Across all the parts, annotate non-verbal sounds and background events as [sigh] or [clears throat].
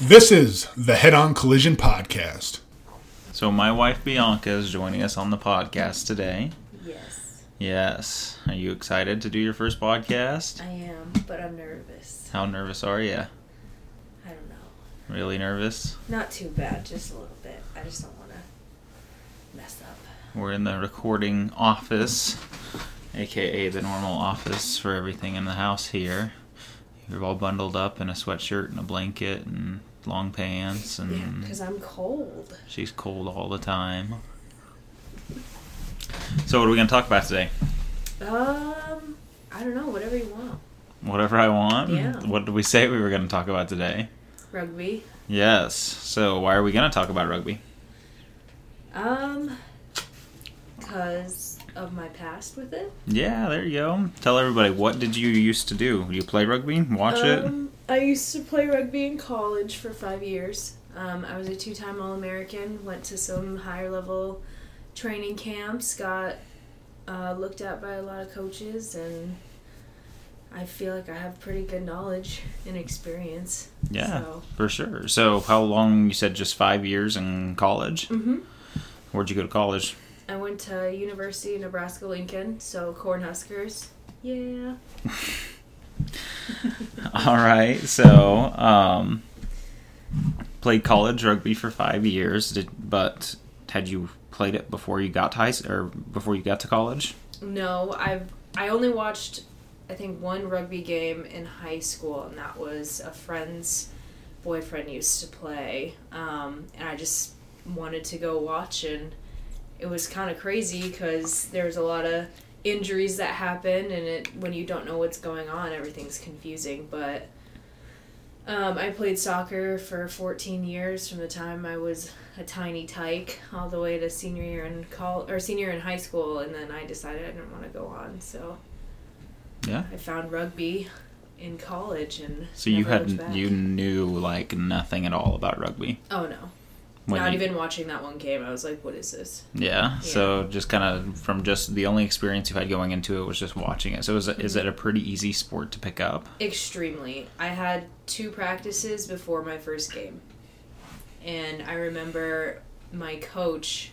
This is the Head On Collision Podcast. So my wife Bianca is joining us on the podcast today. Yes, Yes. Are you excited to do your first podcast? I am, but I'm nervous. How nervous are you? I don't know. Really nervous? Not too bad, just a little bit. I just don't want to mess up. We're in the recording office, aka the normal office for everything in the house here. You're all bundled up in a sweatshirt and a blanket and long pants, Yeah, and because I'm cold. she's cold all the time. So, what are we going to talk about today? Um, I don't know. Whatever you want. Whatever I want? Yeah. What did we say we were going to talk about today? Rugby. Yes. So, why are we going to talk about rugby? Um, because of my past with it. Yeah, there you go. Tell everybody what did you used to do? You play rugby? Watch it? Um, I used to play rugby in college for five years. Um, I was a two-time All-American. Went to some higher-level training camps. Got uh, looked at by a lot of coaches, and I feel like I have pretty good knowledge and experience. Yeah, So, for sure. So, how long? You said just five years in college. hmm Where'd you go to college? I went to University of Nebraska Lincoln, so Cornhuskers. Yeah. [laughs] [laughs] All right. So, um, played college rugby for five years. Did but had you played it before you got to high or before you got to college? No, I've I only watched I think one rugby game in high school, and that was a friend's boyfriend used to play, um, and I just wanted to go watch, and it was kind of crazy because there was a lot of injuries that happen, and it when you don't know what's going on, everything's confusing. But um, I played soccer for 14 years from the time I was a tiny tyke all the way to senior year in col or senior in high school, and then I decided I didn't want to go on, so Yeah. I found rugby in college and So you had you knew like nothing at all about rugby. oh no not you- even watching that one game I was like what is this Yeah. So just kind of from just the only experience you had going into it was just watching it. So is it, is it a pretty easy sport to pick up? extremely I had two practices before my first game and I remember my coach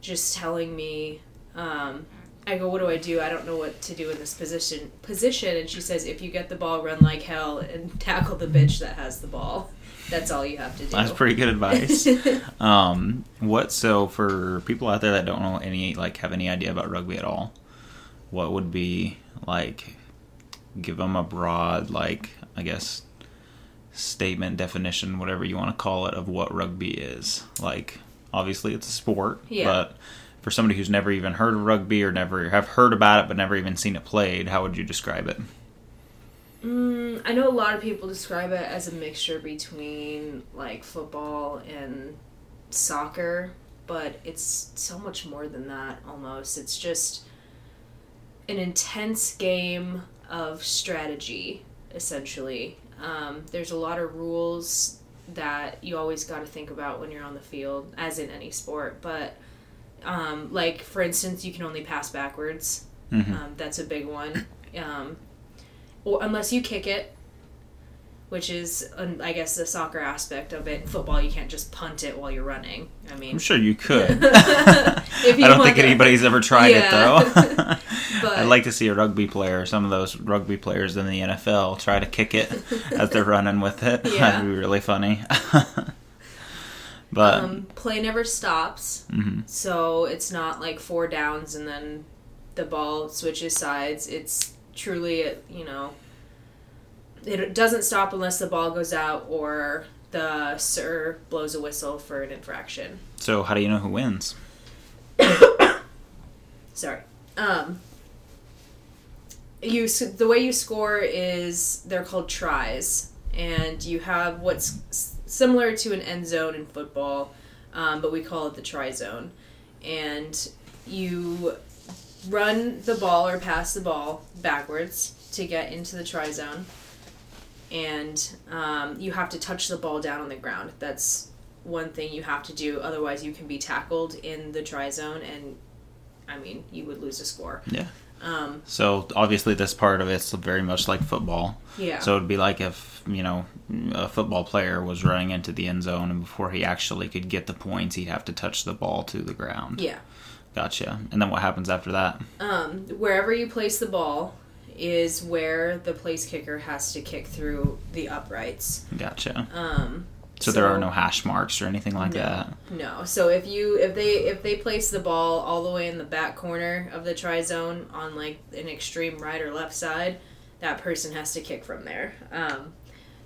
just telling me um, I go, what do I do? I don't know what to do in this position. Position, and she says, if you get the ball, run like hell and tackle the bitch that has the ball. That's all you have to do. That's pretty good advice. [laughs] um, what so for people out there that don't know any like have any idea about rugby at all, what would be like? Give them a broad like I guess statement definition, whatever you want to call it, of what rugby is. Like obviously it's a sport, Yeah. but for somebody who's never even heard of rugby or never have heard about it but never even seen it played, how would you describe it? Mm, I know a lot of people describe it as a mixture between like football and soccer, but it's so much more than that almost. It's just an intense game of strategy, essentially. Um, there's a lot of rules that you always got to think about when you're on the field, as in any sport. But, um, like, for instance, you can only pass backwards. Mhm. Um, that's a big one. Um, or unless you kick it, which is, um, I guess, the soccer aspect of it. Football, you can't just punt it while you're running. I mean, I'm sure you [laughs] could. You [laughs] I don't think to- anybody's ever tried Yeah. it though. [laughs] But- I'd like to see a rugby player, some of those rugby players in the NFL, try to kick it as they're running with it. Yeah. That'd be really funny. but um, play never stops, mhm. so it's not like four downs and then the ball switches sides. It's truly, you know, it doesn't stop unless the ball goes out or the sir blows a whistle for an infraction. so how do you know who wins? [coughs] sorry. Um, you the way you score is they're called tries, and you have what's similar to an end zone in football, um, but we call it the try zone, and you run the ball or pass the ball backwards to get into the try zone, and um, you have to touch the ball down on the ground. That's one thing you have to do. Otherwise, you can be tackled in the try zone, and I mean, you would lose a score. Yeah. Um, So obviously, this part of it's very much like football. yeah. So it'd be like if you know a football player was running into the end zone, and before he actually could get the points, he'd have to touch the ball to the ground. yeah. Gotcha. And then what happens after that? Um, wherever you place the ball is where the place kicker has to kick through the uprights. Gotcha. Um, So, there are no hash marks or anything like No. that. No. So if you if they if they place the ball all the way in the back corner of the try zone on like an extreme right or left side, that person has to kick from there. Um,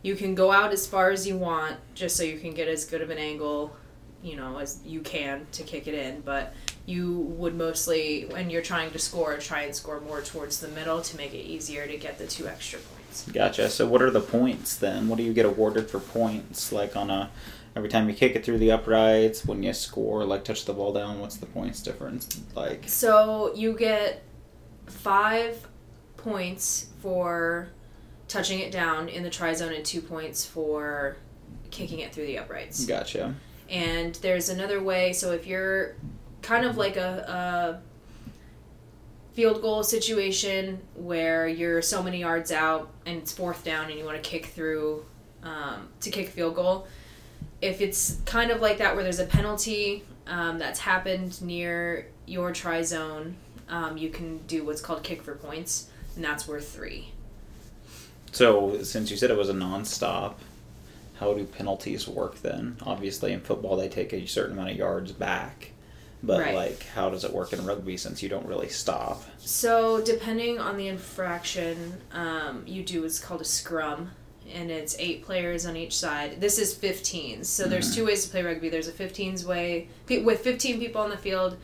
you can go out as far as you want just so you can get as good of an angle, you know, as you can to kick it in, but you would mostly when you're trying to score try and score more towards the middle to make it easier to get the two extra points. Gotcha. So what are the points then? What do you get awarded for points? Like on a every time you kick it through the uprights, when you score, like touch the ball down, what's the points difference? Like So you get five points for touching it down in the try zone and two points for kicking it through the uprights. gotcha. And there's another way. So if you're kind of like a, a field goal situation where you're so many yards out and it's fourth down and you want to kick through um, to kick field goal, if it's kind of like that where there's a penalty um, that's happened near your try zone, um, you can do what's called kick for points, and that's worth three. So since you said it was a non-stop, how do penalties work then? Obviously in football they take a certain amount of yards back. But Right. like how does it work in rugby since you don't really stop? So, depending on the infraction, um, you do what's called a scrum, and it's eight players on each side. This is 15s. So, there's two ways to play rugby there's a 15s way with 15 people on the field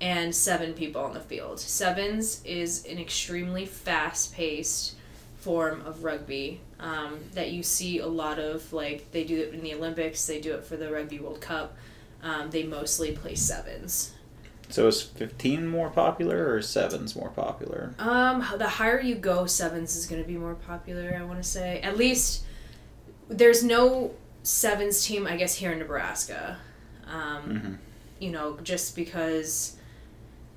and seven people on the field. Sevens is an extremely fast paced form of rugby um, that you see a lot of. Like, they do it in the Olympics, they do it for the Rugby World Cup. Um, they mostly play sevens. So is 15 more popular or 7's more popular? Um, the higher you go, sevens is going to be more popular. I want to say at least there's no sevens team, I guess, here in Nebraska. Um, hmm You know, just because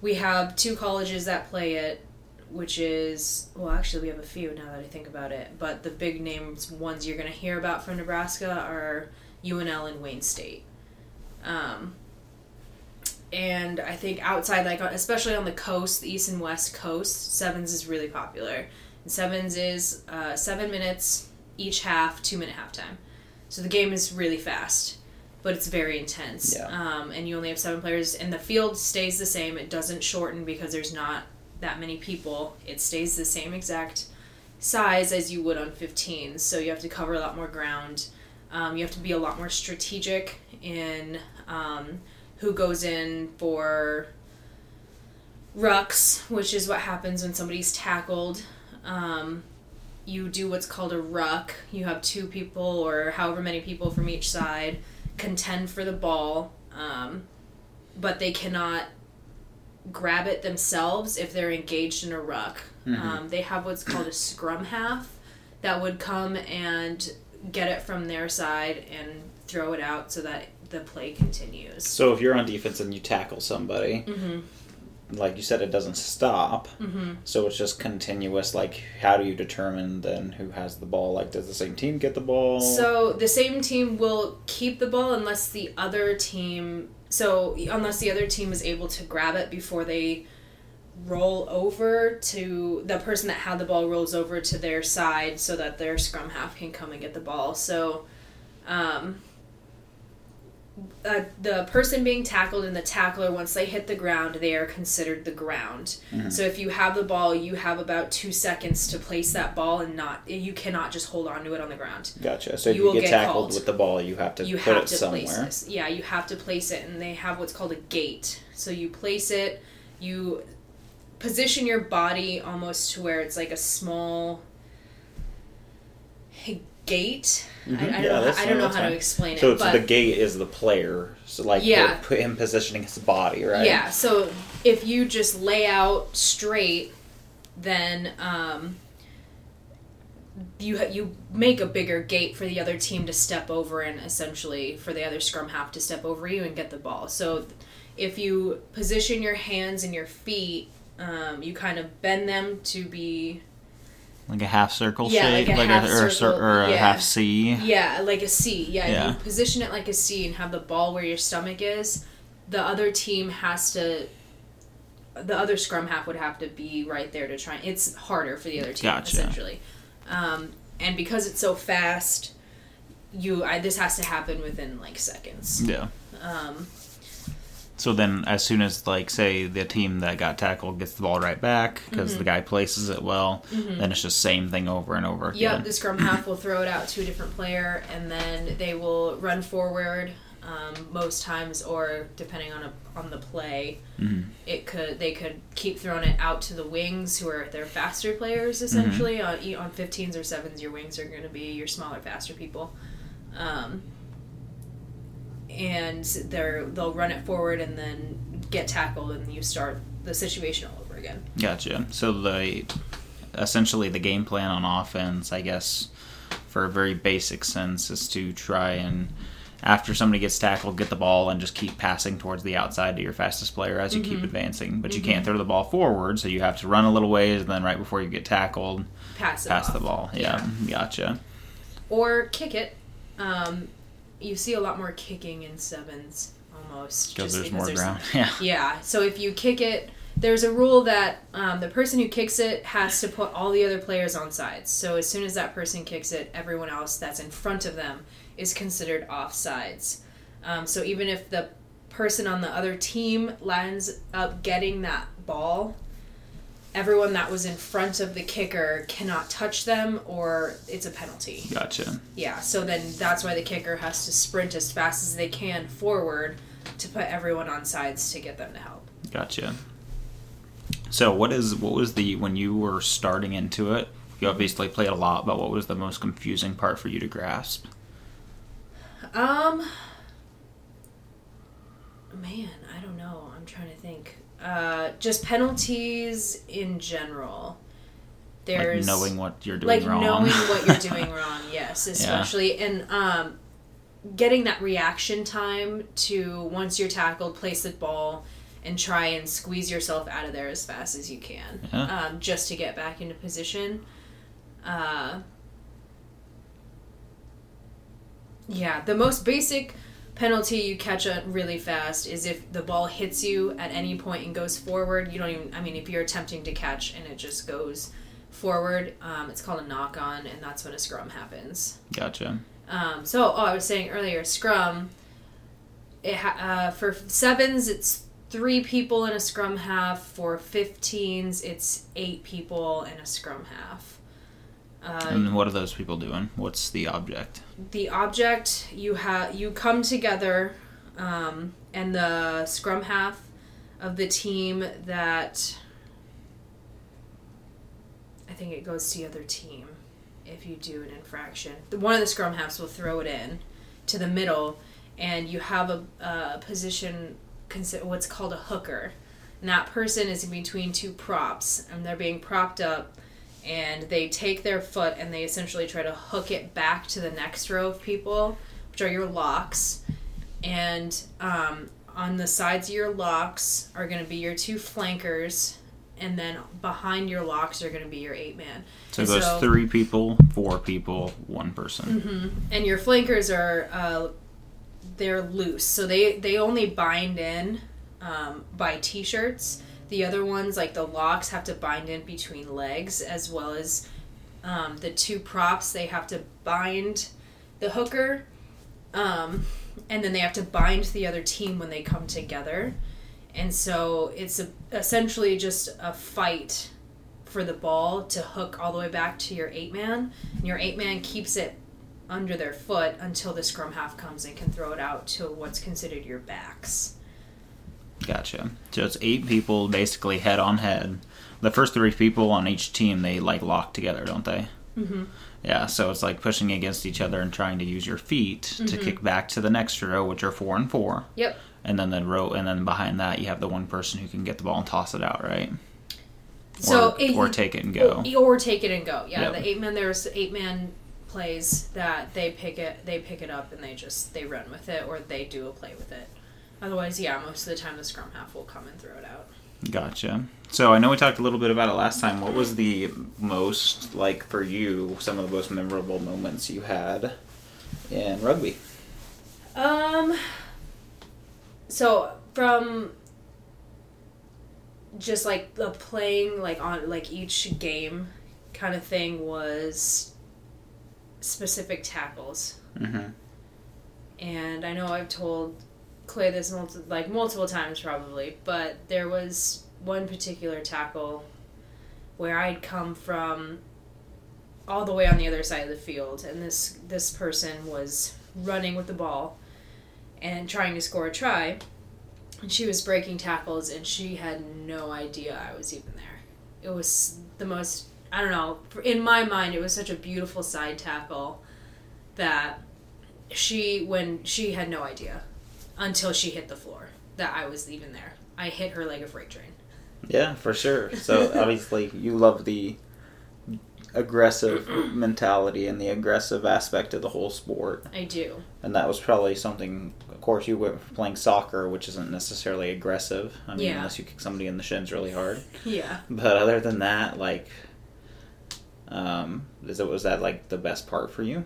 we have two colleges that play it, which is well, actually we have a few now that I think about it. But the big names ones you're going to hear about from Nebraska are UNL and Wayne State. Um, and I think outside, like especially on the coast, the east and west coast, sevens is really popular. And sevens is uh, seven minutes each half, two minute halftime. So the game is really fast, but it's very intense. Yeah. Um, and you only have seven players, and the field stays the same. It doesn't shorten because there's not that many people. It stays the same exact size as you would on 15s. So you have to cover a lot more ground. Um, you have to be a lot more strategic in um, who goes in for rucks, which is what happens when somebody's tackled. Um, you do what's called a ruck. You have two people or however many people from each side contend for the ball, um, but they cannot grab it themselves if they're engaged in a ruck. Mhm. Um, they have what's called a scrum half that would come and get it from their side and throw it out so that the play continues. So if you're on defense and you tackle somebody, Mm-hmm. like you said, it doesn't stop. Mm-hmm. So it's just continuous. Like, how do you determine then who has the ball? Like, does the same team get the ball? So the same team will keep the ball unless the other team. So unless the other team is able to grab it before they roll over to the person that had the ball rolls over to their side so that their scrum half can come and get the ball. So um, uh, the person being tackled and the tackler once they hit the ground they are considered the ground Mhm. so if you have the ball you have about two seconds to place that ball and not you cannot just hold on to it on the ground Gotcha. So if You you, will get get tackled called. with the ball, you have to you put have it to somewhere. place this. Yeah, you have to place it, and they have what's called a gate. So you place it, you position your body almost to where it's like a small gate. I, I Mhm. don't know. I don't know that's how to explain it. So it's but the gate is the player. So like Yeah. put him positioning his body, right? Yeah, so if you just lay out straight, then um, you you make a bigger gate for the other team to step over, and essentially for the other scrum half to step over you and get the ball. So if you position your hands and your feet Um, you kind of bend them to be Like a half circle Yeah, shape, like a like half a, or, a or a yeah. half C. Yeah, like a C. Yeah, Yeah. you position it like a C and have the ball where your stomach is. The other team has to. The other scrum half would have to be right there to try. It's harder for the other team Gotcha. essentially, um, and because it's so fast, you I, this has to happen within like seconds. Yeah. Um, So then, as soon as like say the team that got tackled gets the ball right back because Mm-hmm. the guy places it well, then it's just same thing over and over Yep, again. the scrum half will throw it out to a different player, and then they will run forward. Um, most times, or depending on a, on the play, Mhm. it could they could keep throwing it out to the wings, who are their faster players. Essentially, on on fifteens or sevens, your wings are going to be your smaller, faster people. Um, and they're they'll run it forward and then get tackled, and you start the situation all over again. Gotcha. So the essentially the game plan on offense, I guess, for a very basic sense, is to try and after somebody gets tackled, get the ball and just keep passing towards the outside to your fastest player as you Mm-hmm. keep advancing. But you can't throw the ball forward, so you have to run a little ways, and then right before you get tackled, Pass it pass off. the ball. Yeah, gotcha. or kick it. Um, you see a lot more kicking in sevens almost Because just there's more there's- ground. [laughs] Yeah. Yeah, so if you kick it, there's a rule that um, the person who kicks it has to put all the other players on sides. So as soon as that person kicks it, everyone else that's in front of them is considered offsides. Um, so even if the person on the other team lands up getting that ball, everyone that was in front of the kicker cannot touch them or it's a penalty. Gotcha. Yeah, so then that's why the kicker has to sprint as fast as they can forward to put everyone on sides to get them to help. Gotcha. So what is what was the when you were starting into it? You obviously played a lot, but what was the most confusing part for you to grasp? Um man, I don't know. I'm trying to think. Uh just penalties in general. There's like knowing what you're doing like wrong. knowing what you're doing [laughs] wrong yes especially and um getting that reaction time to once you're tackled place the ball and try and squeeze yourself out of there as fast as you can Yeah. um, just to get back into position uh, yeah the most basic penalty you catch it really fast is if the ball hits you at any point and goes forward you don't even i mean if you're attempting to catch and it just goes forward um, it's called a knock on and that's when a scrum happens. Gotcha. um, so oh i was saying earlier scrum it ha- uh, for sevens it's three people in a scrum half. For 15s it's eight people in a scrum half uh, And what are those people doing? What's the object? the object you have you come together um, and the scrum half of the team that i think it goes to the other team if you do an infraction one of the scrum halves will throw it in to the middle and you have a, a position what's called a hooker and that person is in between two props and they're being propped up and they take their foot and they essentially try to hook it back to the next row of people, which are your locks. And um, on the sides of your locks are going to be your two flankers, and then behind your locks are going to be your eight man. So goes three people, four people, one person. Mm-hmm. And your flankers are uh, they're loose, so they they only bind in um, by t-shirts. The other ones, like the locks, have to bind in between legs, as well as um, the two props. They have to bind the hooker, um, and then they have to bind the other team when they come together. And so it's a, essentially just a fight for the ball to hook all the way back to your eight man. And your eight man keeps it under their foot until the scrum half comes and can throw it out to what's considered your backs. Gotcha. So it's eight people basically head on head. The first three people on each team they like lock together, don't they? Mm-hmm. Yeah. So it's like pushing against each other and trying to use your feet to Mm-hmm. kick back to the next row, which are four and four. Yep. And then the row, and then behind that you have the one person who can get the ball and toss it out, right? So or, it- or take it and go. Or, or take it and go. Yeah, Yep. the eight man there's eight man plays that they pick it they pick it up and they just they run with it or they do a play with it. Otherwise, yeah, most of the time the scrum half will come and throw it out. Gotcha. So I know we talked a little bit about it last time. What was the most like for you? Some of the most memorable moments you had in rugby. Um. So from just like the playing like on like each game kind of thing was specific tackles Mm-hmm. and I know I've told Clay this multi- like multiple times probably, but there was one particular tackle where I'd come from all the way on the other side of the field, and this this person was running with the ball and trying to score a try, and she was breaking tackles, and she had no idea I was even there. It was the most I don't know in my mind it was such a beautiful side tackle that she when she had no idea until she hit the floor that I was even there. I hit her like a freight train. Yeah, for sure. So [laughs] obviously you love the aggressive mentality and the aggressive aspect of the whole sport. I do. And that was probably something of course you went from playing soccer, which isn't necessarily aggressive. I mean Yeah. unless you kick somebody in the shins really hard. [laughs] Yeah. But other than that, like um is it was that like the best part for you?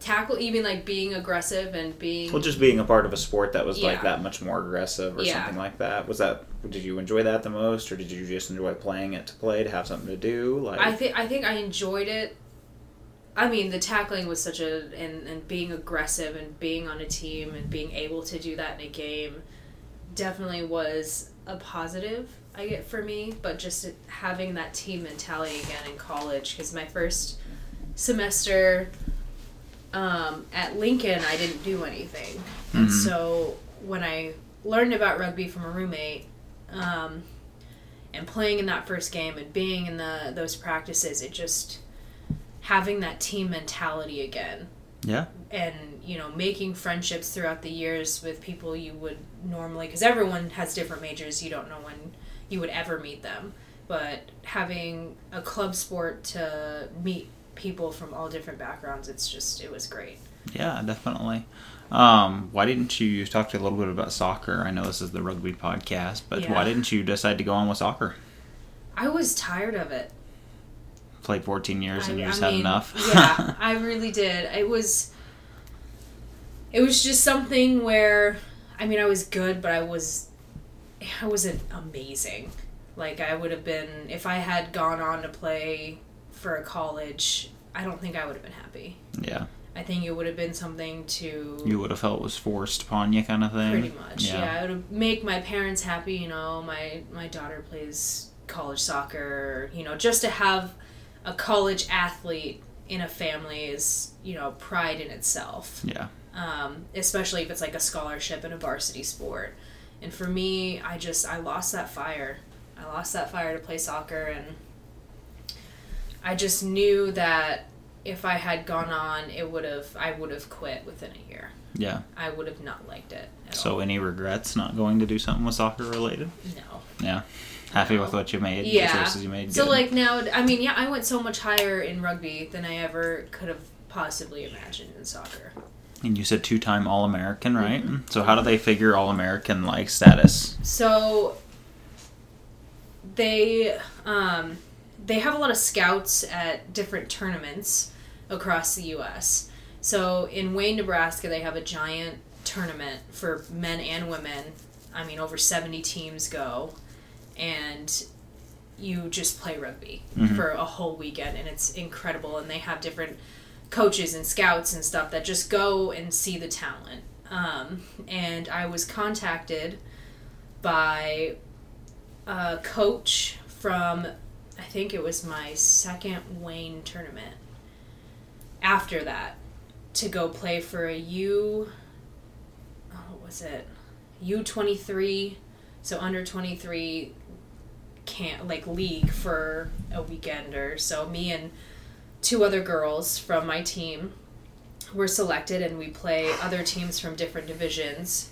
Tackle even like being aggressive and being Well, just being a part of a sport that was like that much more aggressive or Yeah. something like that. Was that did you enjoy that the most, or did you just enjoy playing it to play to have something to do? Like, I think I think I enjoyed it. I mean, the tackling was such a and and being aggressive and being on a team and being able to do that in a game definitely was a positive I get for me, but just having that team mentality again in college cuz my first semester um, at Lincoln, I didn't do anything. And Mhm. so when I learned about rugby from a roommate, um, and playing in that first game and being in the those practices, it just having that team mentality again yeah, and you know making friendships throughout the years with people you would normally because everyone has different majors you don't know when you would ever meet them but having a club sport to meet people from all different backgrounds it's just it was great yeah, definitely. Um, why didn't you you talked a little bit about soccer? I know this is the rugby podcast, but Yeah. why didn't you decide to go on with soccer? i was tired of it Played 14 years and I- you I just had mean, enough. yeah, [laughs] I really did. It was it was just something where I mean I was good, but I was I wasn't amazing. Like I would have been if I had gone on to play for a college, I don't think I would have been happy. yeah, I think it would have been something to you would have felt was forced upon you, kind of thing. pretty much. Yeah. it would make my parents happy, you know, my my daughter plays college soccer, you know, just to have a college athlete in a family is, you know, pride in itself. yeah. Um, especially if it's like a scholarship in a varsity sport. And for me, I just I lost that fire. I lost that fire to play soccer and I just knew that if I had gone on, it would have I would have quit within a year. Yeah. I would have not liked it. At So, all. any regrets not going to do something with soccer related? no. Yeah. Happy No. with what you made, the Yeah. choices you made. So good. like now, I mean, yeah, I went so much higher in rugby than I ever could have possibly imagined in soccer. and you said two-time All-American, right? Mm-hmm. So how do they figure All-American like status? So they um, they have a lot of scouts at different tournaments across the U.S. So in Wayne, Nebraska, they have a giant tournament for men and women. I mean, over seventy teams go, and you just play rugby Mhm. for a whole weekend, and it's incredible. And they have different coaches and scouts and stuff that just go and see the talent. Um, and I was contacted by a coach from I think it was my second Wayne tournament. After that, to go play for a U. Oh, what was it? U twenty three, so under twenty three, can't like league for a weekend or so. Me and two other girls from my team were selected, and we play other teams from different divisions.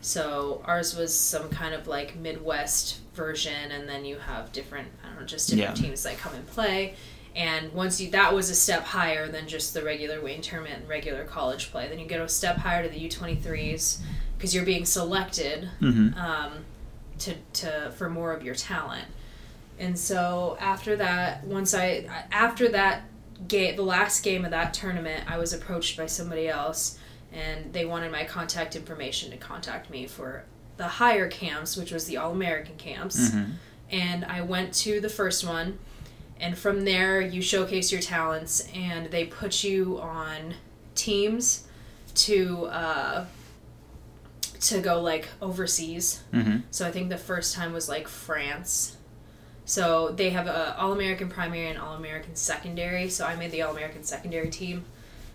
So ours was some kind of like Midwest version, and then you have different, I don't know, just different Yeah. teams that come and play. And once you, that was a step higher than just the regular Wayne tournament and regular college play. Then you go a step higher to the U23s because you're being selected Mm-hmm. um, to, to for more of your talent. And so after that, once I after that game, the last game of that tournament, I was approached by somebody else, and they wanted my contact information to contact me for the higher camps, which was the All American camps. Mm-hmm. And I went to the first one, and from there you showcase your talents, and they put you on teams to uh, to go like overseas. Mm-hmm. So I think the first time was like France. So they have a All American primary and All American secondary. So I made the All American secondary team.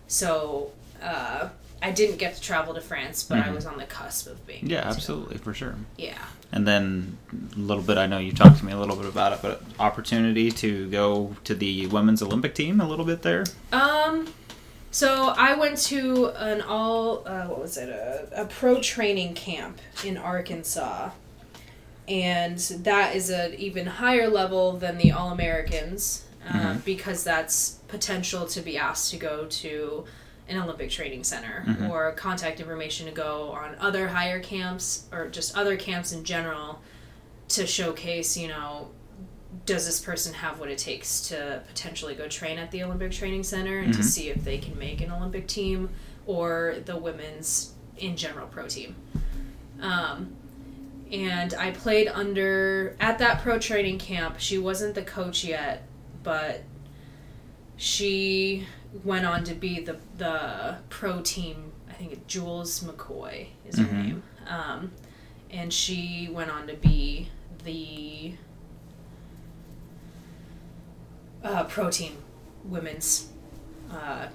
So uh, I didn't get to travel to France, but I Mhm. was on the cusp of being. Yeah, absolutely, for sure. Yeah. And then a little bit, I know you talked to me a little bit about it, but opportunity to go to the women's Olympic team a little bit there. Um. So I went to an all uh, what was it a, a pro training camp in Arkansas, and that is an even higher level than the All Americans uh, Mhm. because that's potential to be asked to go to an Olympic training center Mhm. or contact information to go on other higher camps or just other camps in general to showcase you know does this person have what it takes to potentially go train at the Olympic Training Center and to Mhm. see if they can make an Olympic team or the women's in general pro team. Um, and I played under at that pro training camp. She wasn't the coach yet, but she went on to be the the pro team. I think Jules McCoy is her Mhm. name, um, and she went on to be the uh, pro team women's uh,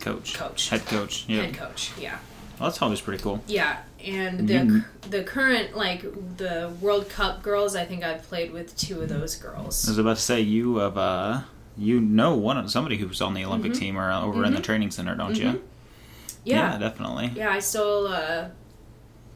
Coach. Coach. Head coach. Yeah. head coach. Yeah, Well, that's always pretty cool. yeah, and the You- the current like the World Cup girls. I think I've played with two of those girls. I was about to say you have uh you know one of somebody who's on the Olympic Mhm. team or over in the Mhm. training center, don't Mhm. you? Yeah, definitely. Yeah, I still uh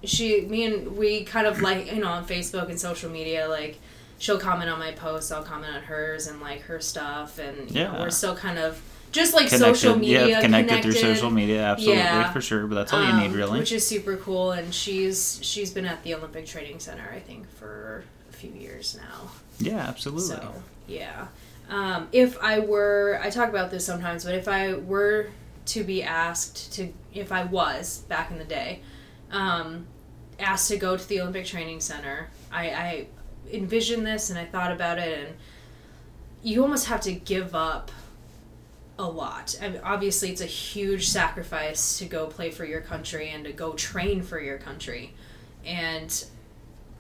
she me and we kind of like you know on Facebook and social media like she'll comment on my posts, I'll comment on hers and like her stuff and you know, Yeah. we're still kind of just like Connected, social media yeah, connected, connected through social media, absolutely Yeah. for sure. But that's all you um, need, really. Which is super cool and she's she's been at the Olympic Training Center I think for a few years now. yeah, absolutely. So yeah, um, if I were, I talk about this sometimes, but if I were to be asked to, if I was back in the day, um, asked to go to the Olympic Training Center, I, I envisioned this and I thought about it, and you almost have to give up a lot. I mean, obviously, it's a huge sacrifice to go play for your country and to go train for your country, and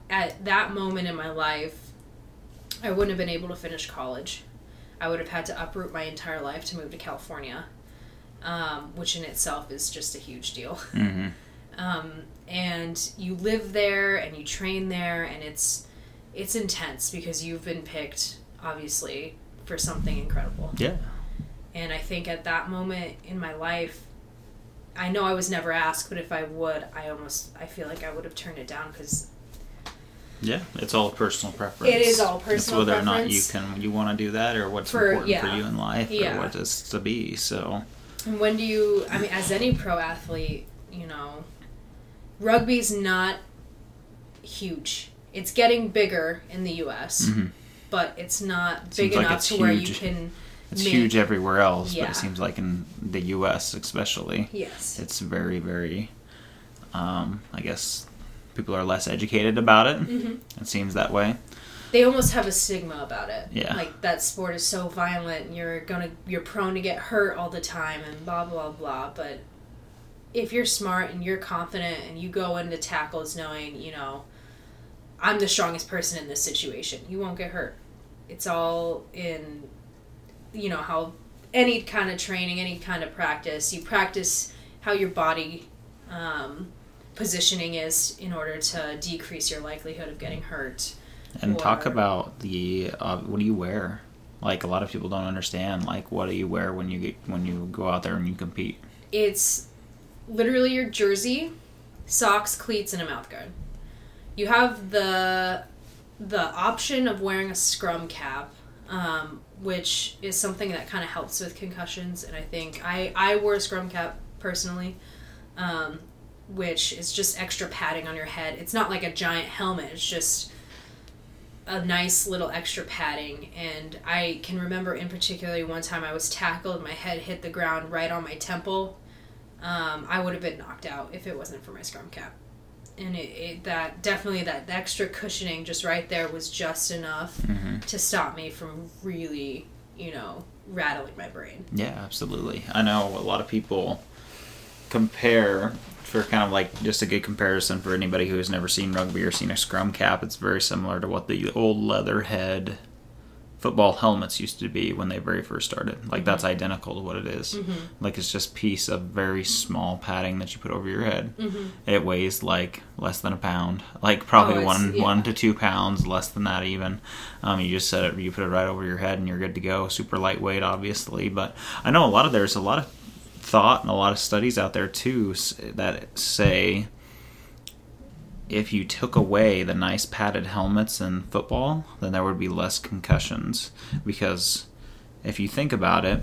at that moment in my life, I wouldn't have been able to finish college. I would have had to uproot my entire life to move to California, um, which in itself is just a huge deal. [laughs] hmm Um, and you live there and you train there, and it's it's intense because you've been picked, obviously, for something incredible. Yeah. And I think at that moment in my life, I know I was never asked, but if I would, I almost I feel like I would have turned it down because Yeah, it's all personal preference. It is all personal. Preference. It's whether or not you can you want to do that or what's For- important for you in life Yeah. or what it's to be. So And when do you? I mean, as any pro athlete, you know, rugby's not huge. It's getting bigger in the U.S., mhm. but it's not big Seems enough it's to where you can. it's make- huge everywhere else, but it seems like in the U.S. especially, Yes. it's very very. Um, I guess people are less educated about it. hmm It seems that way. They almost have a stigma about it. Yeah. Like that sport is so violent, and you're gonna you're prone to get hurt all the time, and blah blah blah. But if you're smart and you're confident, and you go into tackles knowing, you know, I'm the strongest person in this situation, you won't get hurt. It's all in, you know, how any kind of training, any kind of practice, you practice how your body um, positioning is in order to decrease your likelihood of getting hurt. And talk about the uh, what do you wear? Like a lot of people don't understand. Like what do you wear when you get when you go out there and you compete? It's literally your jersey, socks, cleats, and a mouthguard. You have the the option of wearing a scrum cap, um, which is something that kind of helps with concussions. And I think I I wore a scrum cap personally, um, which is just extra padding on your head. It's not like a giant helmet. It's just a nice little extra padding. And I can remember in particularly one time I was tackled, my head hit the ground right on my temple. Um, I would have been knocked out if it wasn't for my scrum cap. And it, it that definitely that extra cushioning just right there was just enough Mm-hmm. to stop me from really, you know, rattling my brain. Yeah, absolutely. I know a lot of people compare for kind of like just a good comparison for anybody who has never seen rugby or seen a scrum cap. It's very similar to what the old leatherhead football helmets used to be when they very first started. Like mm-hmm. that's identical to what it is. Mm-hmm. Like it's just piece of very small padding that you put over your head. Mm-hmm. It weighs like less than a pound, like probably Oh, one yeah. one to two pounds, less than that even. Um, you just set it, you put it right over your head, and you're good to go. Super lightweight, obviously, but I know a lot of there's a lot of thought and a lot of studies out there too that say if you took away the nice padded helmets in football, then there would be less concussions. Because if you think about it,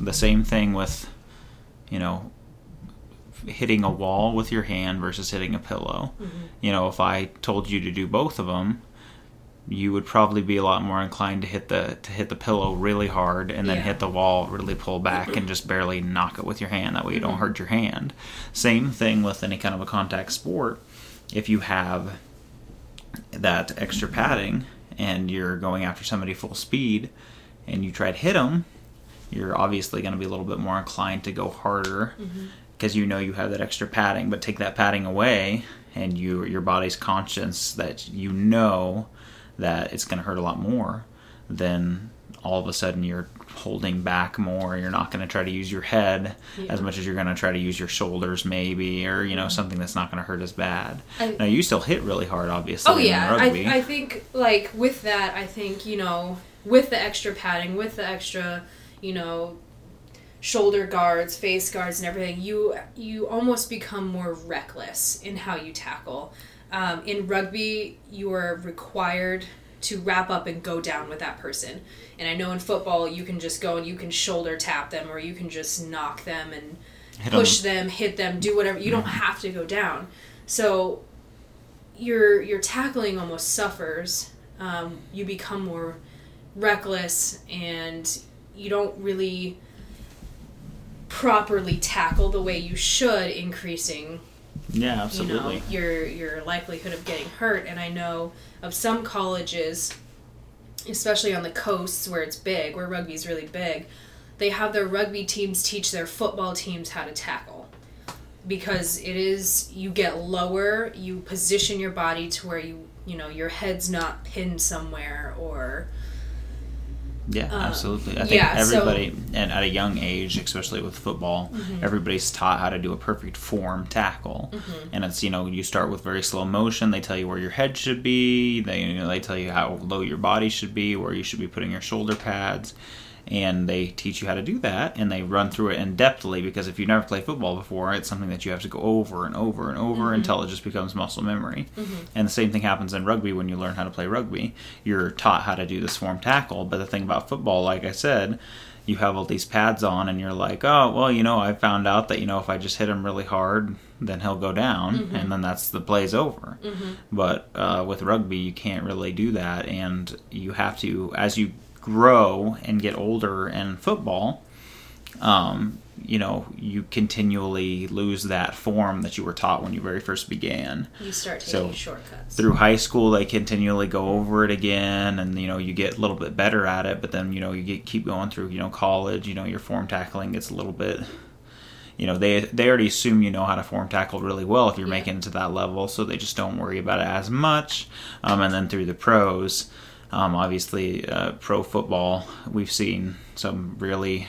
the same thing with, you know, hitting a wall with your hand versus hitting a pillow. Mm-hmm. You know, if I told you to do both of them, you would probably be a lot more inclined to hit the to hit the pillow really hard and then Yeah. hit the wall really pull back and just barely knock it with your hand. That way you don't hurt your hand. Same thing with any kind of a contact sport. If you have that extra padding and you're going after somebody full speed and you try to hit them you're obviously going to be a little bit more inclined to go harder mm-hmm. because you know you have that extra padding. But take that padding away and you your body's conscious that you know that it's going to hurt a lot more then all of a sudden you're holding back more you're not going to try to use your head as much as you're going to try to use your shoulders maybe or you know mm-hmm. something that's not going to hurt as bad I- now you still hit really hard obviously Oh yeah. I, I think like with that, I think you know with the extra padding, with the extra, you know, shoulder guards, face guards, and everything, you you almost become more reckless in how you tackle. Um, in rugby, you are required to wrap up and go down with that person. And I know in football, you can just go and you can shoulder tap them, or you can just knock them and Hit push them, hit them, do whatever. You don't have to go down. So your your tackling almost suffers. Um, you become more reckless, and you don't really properly tackle the way you should, increasing yeah absolutely you know your your likelihood of getting hurt. And I know of some colleges, especially on the coasts where it's big, where rugby's really big, they have their rugby teams teach their football teams how to tackle. Because it is you get lower, you position your body to where you you know your head's not pinned somewhere or Yeah, Um, absolutely. I think yeah, so- Mm-hmm. everybody, and at a young age, especially with football, everybody's taught how to do a perfect form tackle. Mm-hmm. And it's you know you start with very slow motion. They tell you where your head should be. They you know, they tell you how low your body should be, where you should be putting your shoulder pads. And they teach you how to do that, and they run through it in depthly because if you never played football before, it's something that you have to go over and over and over Mm-hmm. until it just becomes muscle memory. And the same thing happens in rugby when you learn how to play rugby. You're taught how to do the form tackle, but the thing about football, like I said, you have all these pads on, and you're like, oh, well, you know, I found out that, you know, if I just hit him really hard, then he'll go down, and then that's the play's over. But uh, with rugby, you can't really do that, and you have to, as you grow and get older in football, um, you know, you continually lose that form that you were taught when you very first began you start So, taking shortcuts. through high school they continually go over it again and you know you get a little bit better at it but then you know you get, keep going through you know college you know your form tackling gets a little bit you know they they already assume you know how to form tackle really well if you're Yeah. making it to that level so they just don't worry about it as much um, and then through the pros um, obviously uh, pro football we've seen some really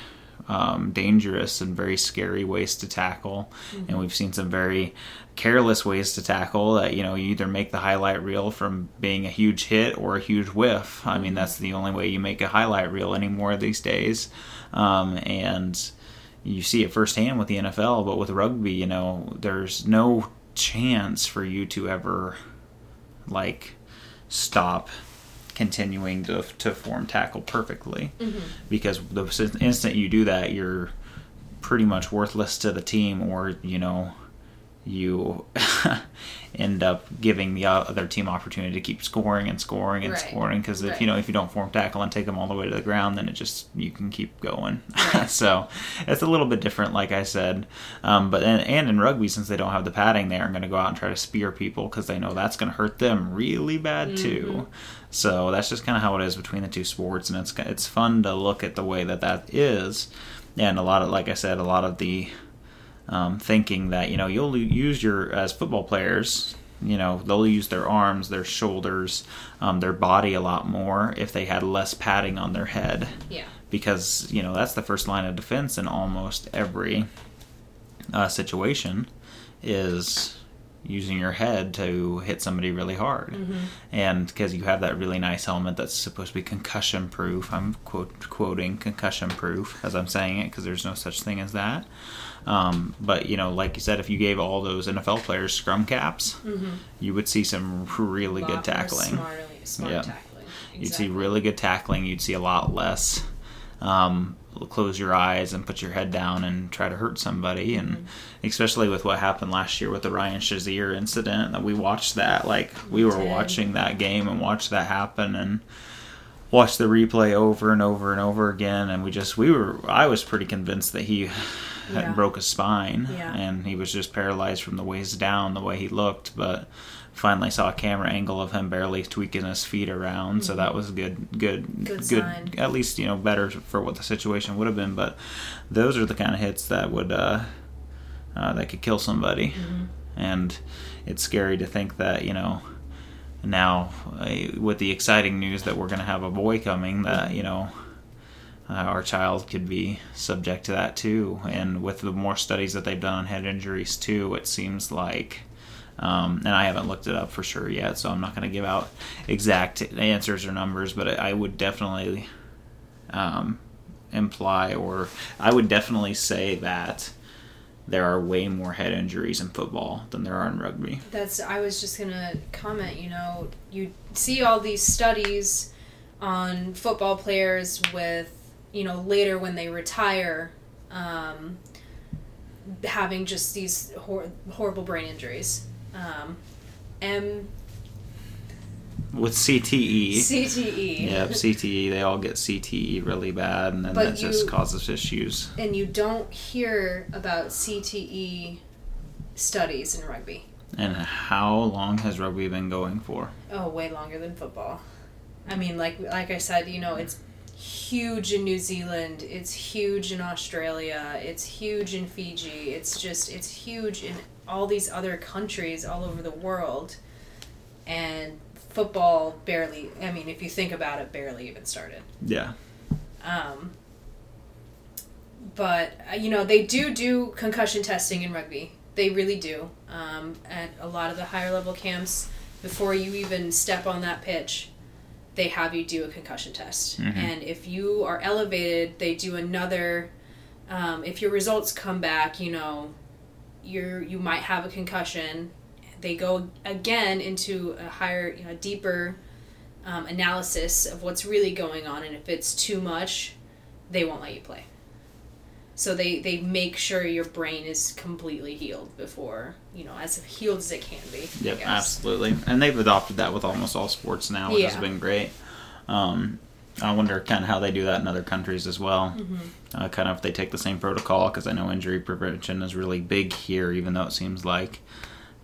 um, dangerous and very scary ways to tackle, and we've seen some very careless ways to tackle that you know you either make the highlight reel from being a huge hit or a huge whiff. I mean that's the only way you make a highlight reel anymore these days, um, and you see it firsthand with the NFL. But with rugby, you know, there's no chance for you to ever like stop continuing to, to form tackle perfectly. Because the instant you do that you're pretty much worthless to the team or you know you [laughs] end up giving the other team opportunity to keep scoring and scoring and Right. scoring. Because if Right. you know if you don't form tackle and take them all the way to the ground then it just you can keep going. Right. [laughs] so it's a little bit different like i said. Um, but and, and in rugby since they don't have the padding they aren't going to go out and try to spear people because they know that's going to hurt them really bad too so that's just kind of how it is between the two sports and it's it's fun to look at the way that that is and a lot of like i said a lot of the um, thinking that you know you'll use your as football players you know they'll use their arms their shoulders um, their body a lot more if they had less padding on their head Yeah. because you know that's the first line of defense in almost every uh, situation is using your head to hit somebody really hard and because you have that really nice helmet that's supposed to be concussion proof i'm quote, quoting concussion proof as i'm saying it because there's no such thing as that um, but you know like you said if you gave all those nfl players scrum caps you would see some really good tackling Smartly, smart Yeah. tackling. You'd see really good tackling. You'd see a lot less. Um, close your eyes and put your head down and try to hurt somebody, and Mm-hmm. especially with what happened last year with the Ryan Shazier incident, that we watched that. Like we We were watching that game and watched that happen, and watched the replay over and over and over again, and we just we were. I was pretty convinced that he. Had Yeah. broke his spine Yeah. and he was just paralyzed from the waist down the way he looked but finally saw a camera angle of him barely tweaking his feet around so that was good good Mm-hmm. Good sign. at least you know better for what the situation would have been but those are the kind of hits that would uh, uh that could kill somebody Mm-hmm. and it's scary to think that you know now uh, with the exciting news that we're going to have a boy coming that you know uh, our child could be subject to that too. And with the more studies that they've done on head injuries too, it seems like, um, and I haven't looked it up for sure yet, so I'm not going to give out exact answers or numbers, but I would definitely um, imply, or I would definitely say that there are way more head injuries in football than there are in rugby. That's. I was just gonna comment. You know, you see all these studies on football players with, you know, later when they retire, um, having just these hor- horrible brain injuries. Um, M With CTE, CTE. Yep, CTE. They all get CTE really bad, and then But that just causes issues. And you don't hear about CTE studies in rugby. And how long has rugby been going for? Oh, way longer than football. I mean, like like I said, you know, it's huge in New Zealand. It's huge in Australia. It's huge in Fiji. It's just it's huge in all these other countries all over the world. And football barely. I mean, if you think about it, barely even started. Yeah, Um, but uh, you know they do do concussion testing in rugby. They really do. Um, at a lot of the higher level camps, before you even step on that pitch, they have you do a concussion test. Mhm. And if you are elevated, they do another. Um, if your results come back, you know, you're you might have a concussion. They go again into a higher, you know, deeper um, analysis of what's really going on, and if it's too much, they won't let you play. So they, they make sure your brain is completely healed before, you know, as healed as it can be. Yep, absolutely. And they've adopted that with almost all sports now, which has been great. Um, I wonder kind of how they do that in other countries as well. Mm-hmm. Uh, kind of if they take the same protocol, because I know injury prevention is really big here, even though it seems like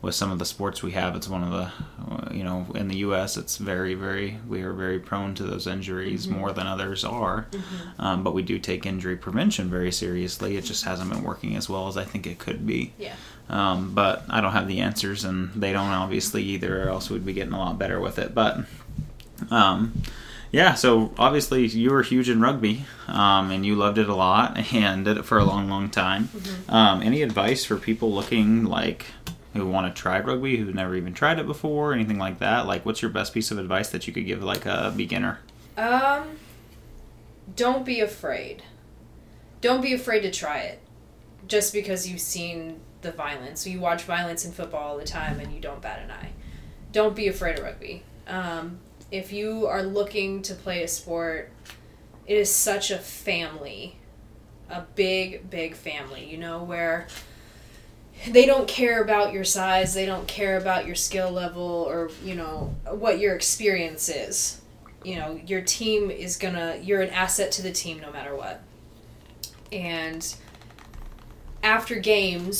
with some of the sports we have, it's one of the, uh, you know, in the U.S., it's very, very, we are very prone to those injuries Mm-hmm. more than others are. Um, but we do take injury prevention very seriously. It just hasn't been working as well as I think it could be. Yeah. Um, but I don't have the answers, and they don't obviously either, or else we'd be getting a lot better with it. But um, yeah, so obviously you were huge in rugby, um, and you loved it a lot, [laughs] and did it for a long, long time. Um, any advice for people looking like who want to try rugby, who've never even tried it before, anything like that? Like, what's your best piece of advice that you could give like a beginner? Um, don't be afraid. Don't be afraid to try it. Just because you've seen the violence. You watch violence in football all the time and you don't bat an eye. Don't be afraid of rugby. Um, if you are looking to play a sport, it is such a family. A big, big family, you know, where they don't care about your size, they don't care about your skill level or, you know, what your experience is. You know, your team is gonna, you're an asset to the team no matter what. And after games,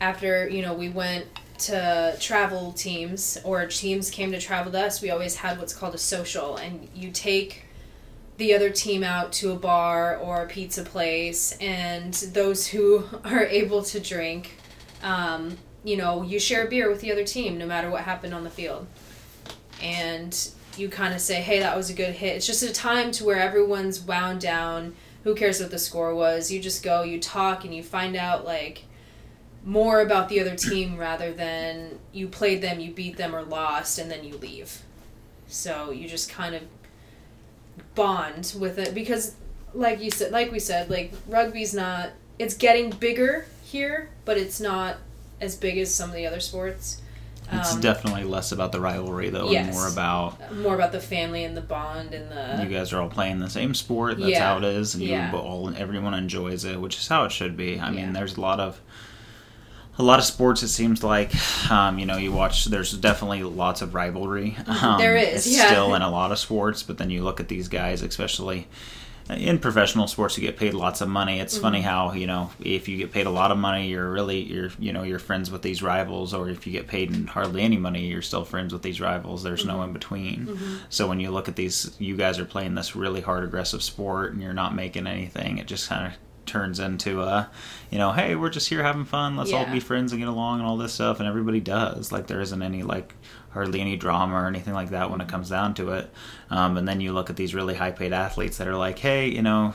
after, you know, we went to travel teams or teams came to travel to us, we always had what's called a social. And you take the other team out to a bar or a pizza place, and those who [laughs] are able to drink, um, you know, you share a beer with the other team no matter what happened on the field. And you kind of say, hey, that was a good hit. It's just a time to where everyone's wound down. Who cares what the score was? You just go, you talk, and you find out, like, more about the other team rather than you played them, you beat them, or lost, and then you leave. So you just kind of bond with it because like you said like we said like rugby's not it's getting bigger here but it's not as big as some of the other sports It's Um, definitely less about the rivalry though, yes. and more about more about the family and the bond and the you guys are all playing the same sport. That's Yeah. how it is, and Yeah. you all everyone enjoys it, which is how it should be. I Yeah. mean, there's a lot of a lot of sports. It seems like um, you know you watch. There's definitely lots of rivalry. Um, Mm-hmm. There is, yeah. still in a lot of sports, but then you look at these guys, especially. In professional sports, you get paid lots of money. It's funny Mm-hmm. how you know if you get paid a lot of money, you're really you're you know you're friends with these rivals, or if you get paid hardly any money, you're still friends with these rivals. There's no in between. So when you look at these, you guys are playing this really hard, aggressive sport, and you're not making anything. It just kind of turns into a, you know, hey, we're just here having fun. Let's all be friends and get along and all this stuff. And everybody does. Like there isn't any like hardly any drama or anything like that when it comes down to it. Um, and then you look at these really high paid athletes that are like, hey, you know.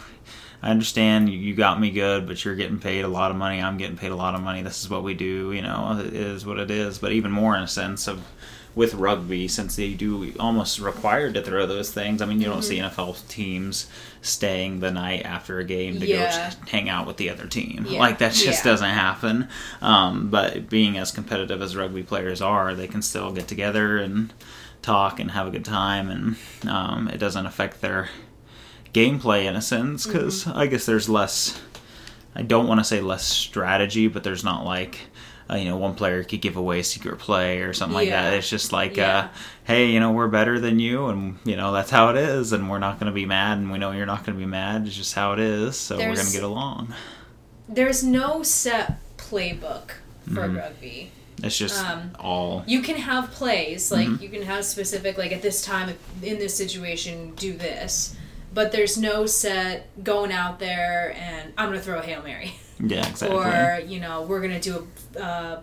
I understand you- you got me good, but you're getting paid a lot of money. I'm getting paid a lot of money. This is what we do. You know, it is what it is. But even more in a sense of with rugby, since they do almost required to throw those things. I mean, you don't see NFL teams staying the night after a game to Yeah. go hang out with the other team. Yeah. Like that just Yeah. doesn't happen. Um, but being as competitive as rugby players are, they can still get together and talk and have a good time, and um, it doesn't affect their gameplay in a sense because I guess there's less. I don't want to say less strategy, but there's not like. Uh, you know, one player could give away a secret play or something like that. It's just like, uh, hey, you know, we're better than you, and you know that's how it is, and we're not going to be mad, and we know you're not going to be mad. It's just how it is, so we're going to get along. there's no set playbook for Mhm. rugby It's just Um, all you can have plays like Mhm. you can have specific like at this time in this situation do this but there's no set going out there and i'm gonna throw a hail mary [laughs] yeah, exactly. or you know we're gonna do a uh,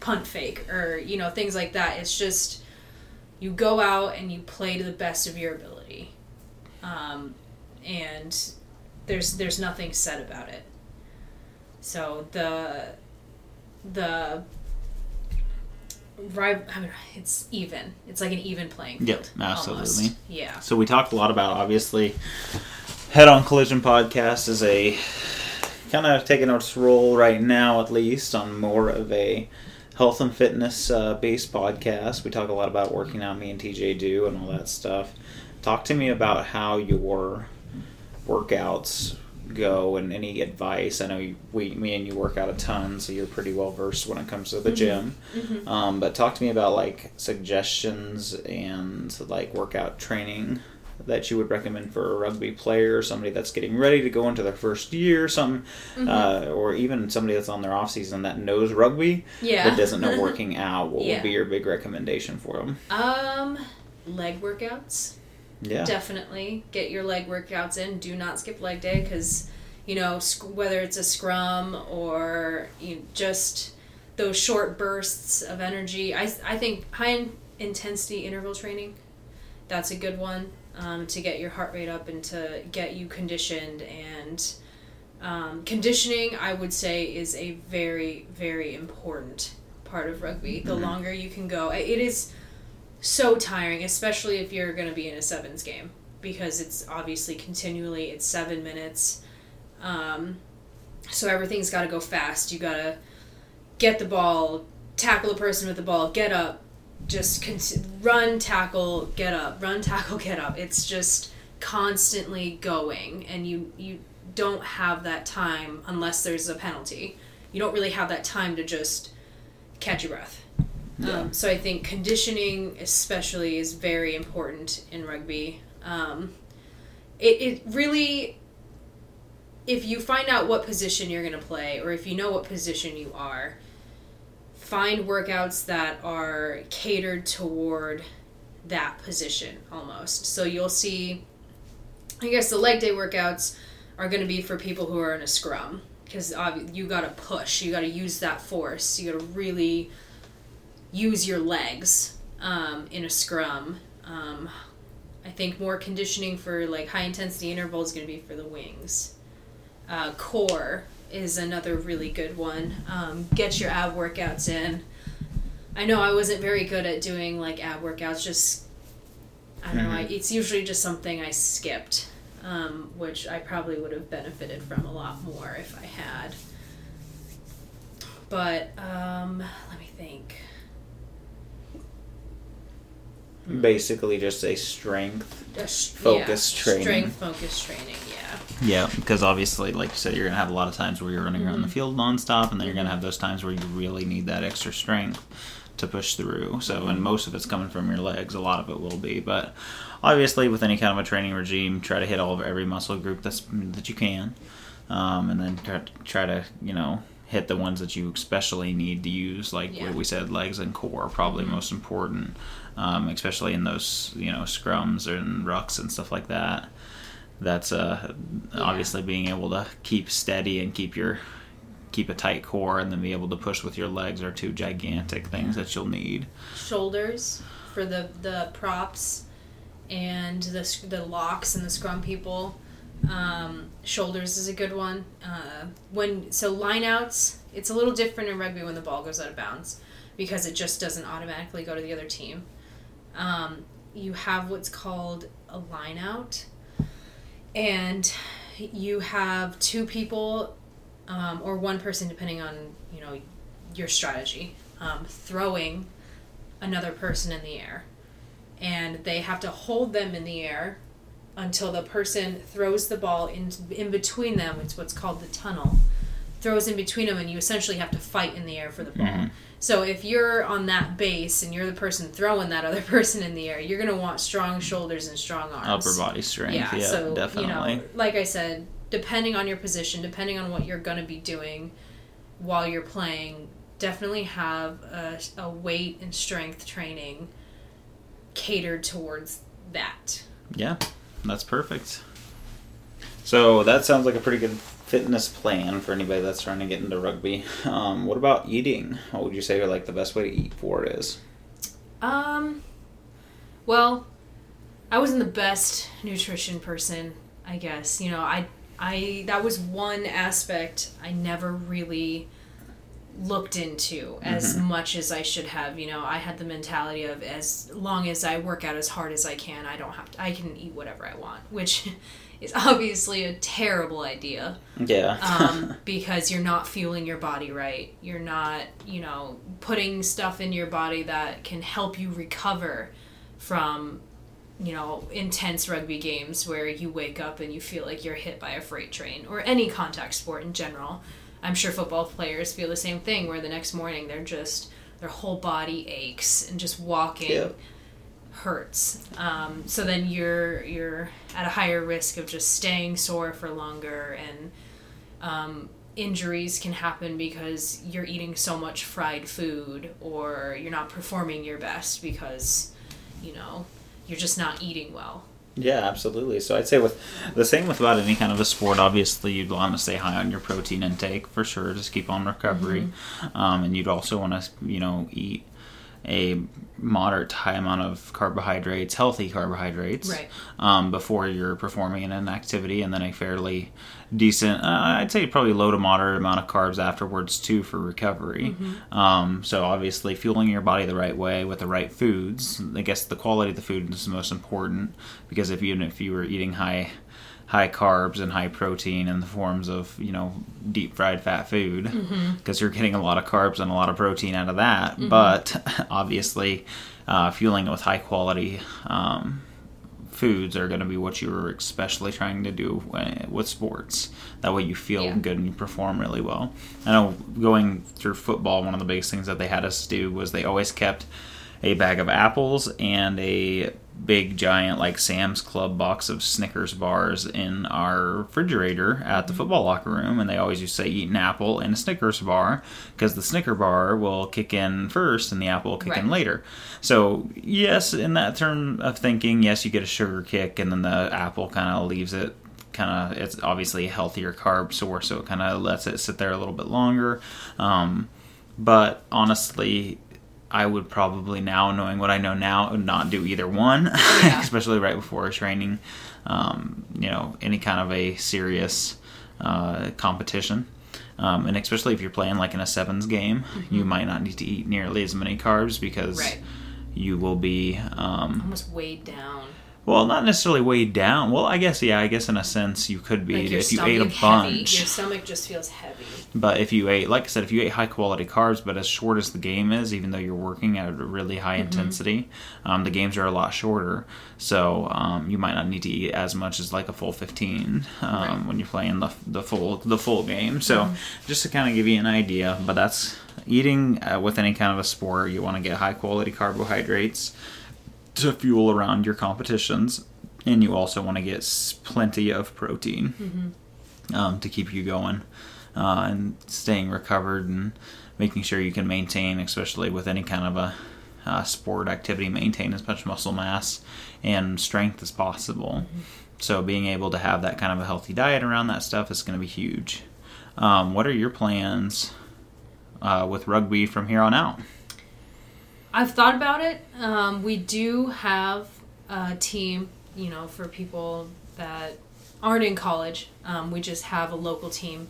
punt fake or you know things like that it's just you go out and you play to the best of your ability um, and there's there's nothing said about it so the the I mean, it's even it's like an even playing Yep, field absolutely. almost. yeah So we talked a lot about obviously Head On Collision podcast is a kind of taking its role right now at least on more of a health and fitness uh, based podcast. We talk a lot about working out, me and TJ do, and all that stuff. Talk to me about how your workouts go and any advice. I know you, we, me and you work out a ton, so you're pretty well versed when it comes to the gym. Mhm. Um, but talk to me about like suggestions and like workout training that you would recommend for a rugby player, somebody that's getting ready to go into their first year, some, Mm-hmm. uh, or even somebody that's on their off season that knows rugby yeah but doesn't know [laughs] working out. What Yeah. would be your big recommendation for them? um leg workouts Yeah, definitely get your leg workouts in. Do not skip leg day because, you know, sc- whether it's a scrum or you just those short bursts of energy. I, I think high in- intensity interval training, that's a good one um, to get your heart rate up and to get you conditioned. And um, conditioning, I would say, is a very, very important part of rugby. The Mhm. longer you can go, it is so tiring, especially if you're going to be in a sevens game because it's obviously continually it's seven minutes. Um, so everything's got to go fast. You got to get the ball, tackle a person with the ball, get up, just con- run, tackle, get up, run, [laughs] tackle, get up. It's just constantly going, and you you don't have that time unless there's a penalty. you don't really have that time to just catch your breath. Yeah. Um, so I think conditioning, especially, is very important in rugby. Um, it, it really, if you find out what position you're going to play, or if you know what position you are, find workouts that are catered toward that position almost. So you'll see, I guess the leg day workouts are going to be for people who are in a scrum because you got to push, you got to use that force, you got to really use your legs um, in a scrum. Um, I think more conditioning for like high intensity interval is going to be for the wings. Uh, core is another really good one. Um, get your ab workouts in. I know I wasn't very good at doing like ab workouts. Just I don't know. I, it's usually just something I skipped, um, which I probably would have benefited from a lot more if I had. But um, let me think. Basically, just a strength. Just, Focus yeah, training. Strength focus training. Yeah. Yeah, because obviously, like you said, you're gonna have a lot of times where you're running around the Mm-hmm. field nonstop, and then you're gonna have those times where you really need that extra strength to push through. So, and most of it's coming from your legs. A lot of it will be, but obviously, with any kind of a training regime, try to hit all of every muscle group that's that you can, um, and then try, try to you know hit the ones that you especially need to use, like Yeah. what we said, legs and core, are probably most important, um, especially in those you know scrums and rucks and stuff like that that's uh Yeah. obviously being able to keep steady and keep your keep a tight core and then be able to push with your legs are two gigantic things that you'll need Shoulders for the the props and the the locks and the scrum people. Um, shoulders is a good one. Uh, when so lineouts, it's a little different in rugby when the ball goes out of bounds because it just doesn't automatically go to the other team. Um, you have what's called a lineout, and you have two people um, or one person, depending on you know your strategy, um, throwing another person in the air, and they have to hold them in the air until the person throws the ball in in between them. It's what's called the tunnel. Throws in between them, and you essentially have to fight in the air for the ball. Mhm. So if you're on that base and you're the person throwing that other [laughs] person in the air, you're gonna want strong shoulders and strong arms. upper body strength Yeah, yeah, so definitely you know, like I said, depending on your position, depending on what you're gonna be doing while you're playing, definitely have a, a weight and strength training catered towards that. yeah that's perfect so that sounds like a pretty good fitness plan for anybody that's trying to get into rugby um, what about eating what would you say like the best way to eat for it is Um, well, I wasn't the best nutrition person, I guess. You know, I I that was one aspect I never really looked into as much as I should have. You know, I had the mentality of as long as I work out as hard as I can, I don't have to I can eat whatever I want, which [laughs] is obviously a terrible idea yeah um, [laughs] because you're not fueling your body right. You're not, you know, putting stuff in your body that can help you recover from, you know, intense rugby games where you wake up and you feel like you're hit by a freight train or any contact sport in general. I'm sure football players feel the same thing where the next morning they're just their whole body aches and just walking Yeah. hurts. Um, so then you're you're at a higher risk of just staying sore for longer, and um, injuries can happen because you're eating so much fried food, or you're not performing your best because you know you're just not eating well. Yeah, absolutely. So I'd say with the same with about any kind of a sport. Obviously, you'd want to stay high on your protein intake for sure. Just keep on recovery, um, and you'd also want to you know eat a moderate to high amount of carbohydrates, healthy carbohydrates, Right. um, before you're performing in an activity, and then a fairly decent, uh, I'd say probably low to moderate amount of carbs afterwards too for recovery. Um, so obviously, fueling your body the right way with the right foods. I guess the quality of the food is the most important because if you if you were eating high high carbs and high protein in the forms of you know deep fried fat food because you're getting a lot of carbs and a lot of protein out of that but [laughs] obviously uh, fueling it with high quality um, foods are going to be what you're especially trying to do with sports. That way you feel Yeah. good and you perform really well. I know going through football, one of the biggest things that they had us do was they always kept a bag of apples and a big giant like Sam's Club box of Snickers bars in our refrigerator at the football locker room and they always used to say eat an apple and a Snickers bar because the Snicker bar will kick in first and the apple will kick in later. So yes, in that term of thinking, yes, you get a sugar kick and then the apple kind of leaves it kind of it's obviously a healthier carb source so it kind of lets it sit there a little bit longer. Um, but honestly i would probably now knowing what i know now not do either one [laughs] Yeah. especially right before a training um, you know any kind of a serious uh, competition um, and especially if you're playing like in a sevens game you might not need to eat nearly as many carbs because Right. you will be um, Almost weighed down. Well, not necessarily weighed down. Well, I guess yeah, I guess in a sense you could be Like if you ate a stomach bunch. heavy. Your stomach just feels heavy. But if you ate, like I said, if you ate high quality carbs, but as short as the game is, even though you're working at a really high Mm-hmm. intensity, um, the games are a lot shorter. So um, you might not need to eat as much as like a full 15 um, Right. Mm-hmm. when you're playing the the full the full game. So just to kind of give you an idea, but that's eating uh, with any kind of a sport. You want to get high quality carbohydrates to fuel around your competitions, and you also want to get plenty of protein um, to keep you going uh, and staying recovered and making sure you can maintain, especially with any kind of a uh, sport activity, maintain as much muscle mass and strength as possible. So being able to have that kind of a healthy diet around that stuff is going to be huge. Um, what are your plans uh, with rugby from here on out? I've thought about it. Um, we do have a team, you know, for people that aren't in college. Um, we just have a local team.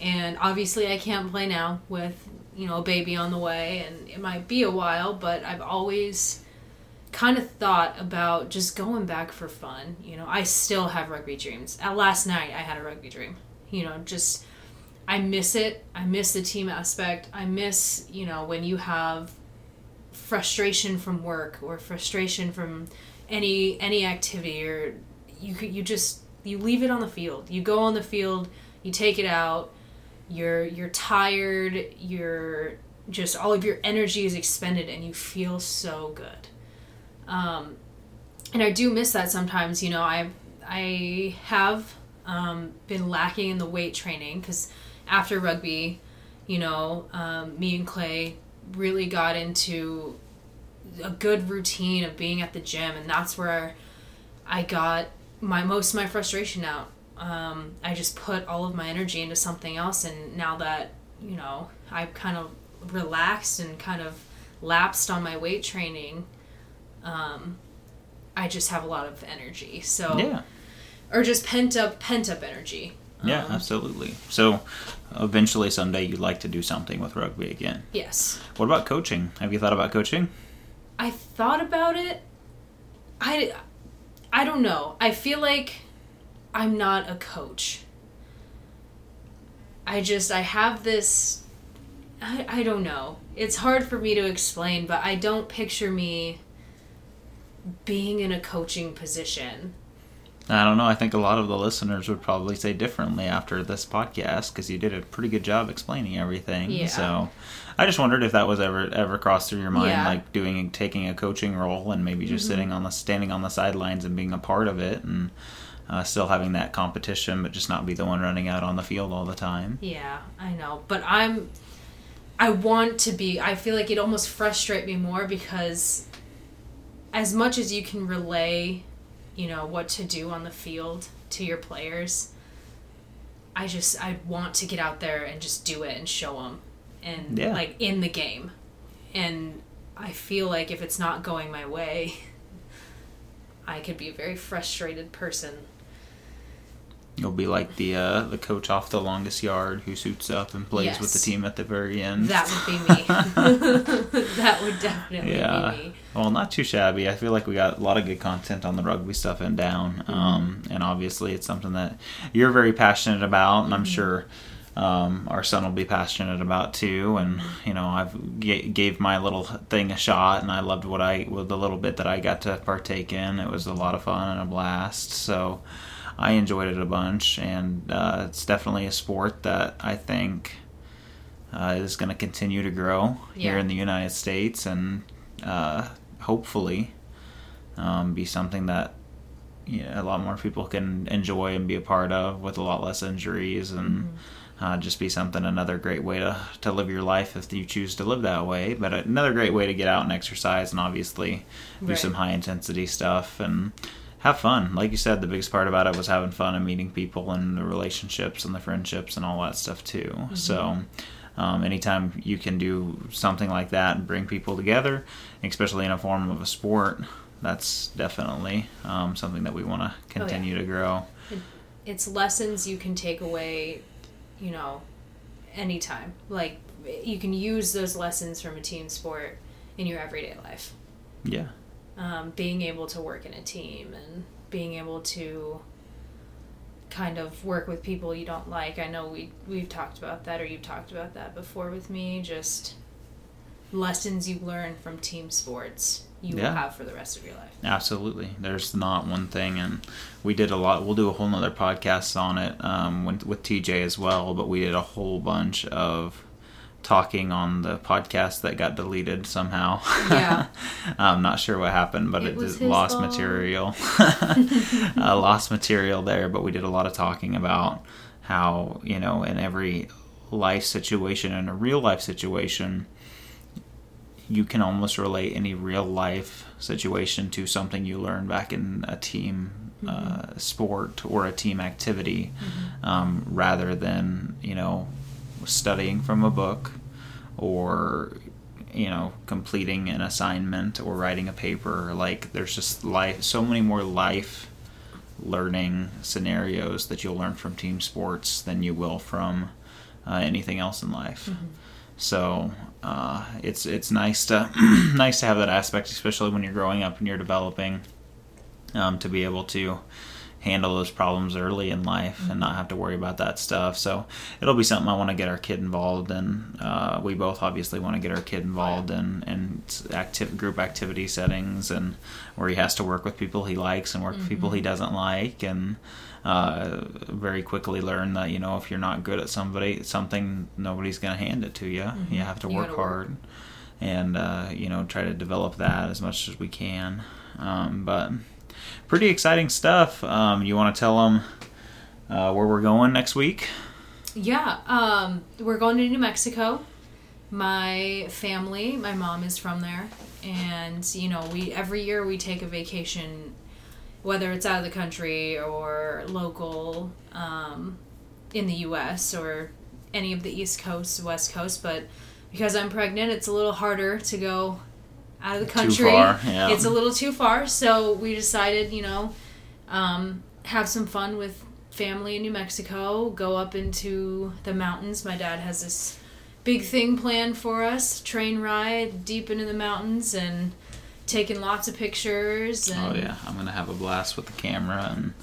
And obviously, I can't play now with, you know, a baby on the way, and it might be a while, but I've always kind of thought about just going back for fun. You know, I still have rugby dreams. Uh, last night, I had a rugby dream. You know, just I miss it. I miss the team aspect. I miss, you know, when you have frustration from work or frustration from any any activity or you you just you leave it on the field. You go on the field, you take it out. You're you're tired, you're just all of your energy is expended and you feel so good. Um and I do miss that sometimes, you know, I I have um, been lacking in the weight training because after rugby, you know, um, me and Clay really got into a good routine of being at the gym, and that's where I got my most of my frustration out. Um, I just put all of my energy into something else, and now that you know I've kind of relaxed and kind of lapsed on my weight training, um, I just have a lot of energy. So Yeah. or just pent up pent up energy. Yeah, Um, absolutely. So, eventually, someday, you'd like to do something with rugby again. yes. What about coaching? Have you thought about coaching? I thought about it. I I don't know. I feel like I'm not a coach. I just I have this I, I don't know. It's hard for me to explain, but I don't picture me being in a coaching position. I don't know. I think a lot of the listeners would probably say differently after this podcast because you did a pretty good job explaining everything. Yeah. So, I just wondered if that was ever ever crossed through your mind, Yeah. like doing taking a coaching role and maybe just Mm-hmm. sitting on the standing on the sidelines and being a part of it and uh, still having that competition, but just not be the one running out on the field all the time. Yeah, I know, but I'm I want to be I feel like it almost frustrate me more because as much as you can relay, you know, what to do on the field to your players, I just I want to get out there and just do it and show them and Yeah. like in the game. And I feel like if it's not going my way, [laughs] I could be a very frustrated person. You'll be like the uh, the coach off the longest yard who suits up and plays with the team at the very end. That would be me. [laughs] [laughs] that would definitely Yeah. be me. Well, not too shabby. I feel like we got a lot of good content on the rugby stuff and down. Mm-hmm. Um, and obviously, it's something that you're very passionate about, and I'm Mm-hmm. sure um, our son will be passionate about too. And you know, I've g- gave my little thing a shot, and I loved what I with the little bit that I got to partake in. It was a lot of fun and a blast. So I enjoyed it a bunch, and uh, it's definitely a sport that I think uh, is going to continue to grow here in the United States, and uh, hopefully um, be something that you know, a lot more people can enjoy and be a part of with a lot less injuries and uh, just be something another great way to, to live your life if you choose to live that way but another great way to get out and exercise and obviously do Right. some high intensity stuff and have fun. Like you said the biggest part about it was having fun and meeting people and the relationships and the friendships and all that stuff too. So um, anytime you can do something like that and bring people together especially in a form of a sport that's definitely um, something that we want to continue to grow. It's lessons you can take away, you know, anytime. Like you can use those lessons from a team sport in your everyday life. yeah Um, being able to work in a team and being able to kind of work with people you don't like. I know we we've talked about that or you've talked about that before with me. Just lessons you learn from team sports you Yeah. will have for the rest of your life. Absolutely. There's not one thing, and we did a lot. We'll do a whole nother podcast on it um, with, with TJ as well. But we did a whole bunch of talking on the podcast that got deleted somehow. Yeah. [laughs] I'm not sure what happened, but It it, lost fault. material. [laughs] [laughs] uh, lost material there, but we did a lot of talking about how you know in every life situation, in a real life situation, you can almost relate any real life situation to something you learned back in a team uh, sport or a team activity um, rather than you know studying from a book or you know completing an assignment or writing a paper. Like there's just life so many more life learning scenarios that you'll learn from team sports than you will from uh, anything else in life. So uh, it's it's nice to [clears throat] nice to have that aspect, especially when you're growing up and you're developing, um, to be able to handle those problems early in life and not have to worry about that stuff. So it'll be something I want to get our kid involved in. Uh, we both obviously want to get our kid involved in in active group activity settings and where he has to work with people he likes and work with people he doesn't like and uh, very quickly learn that you know if you're not good at somebody something nobody's going to hand it to you you have to You work gotta work. hard and uh, you know try to develop that as much as we can um, but pretty exciting stuff um, you want to tell them uh, where we're going next week Yeah, um, we're going to New Mexico. My family, my mom is from there, and you know, we every year we take a vacation, whether it's out of the country or local, um, in the U.S. or any of the East Coast, West Coast. But because I'm pregnant, it's a little harder to go out of the country. far, yeah. It's a little too far, so we decided, you know, um, have some fun with family in New Mexico, go up into the mountains. My dad has this big thing planned for us train ride deep into the mountains and taking lots of pictures. And Oh yeah, I'm gonna have a blast with the camera, and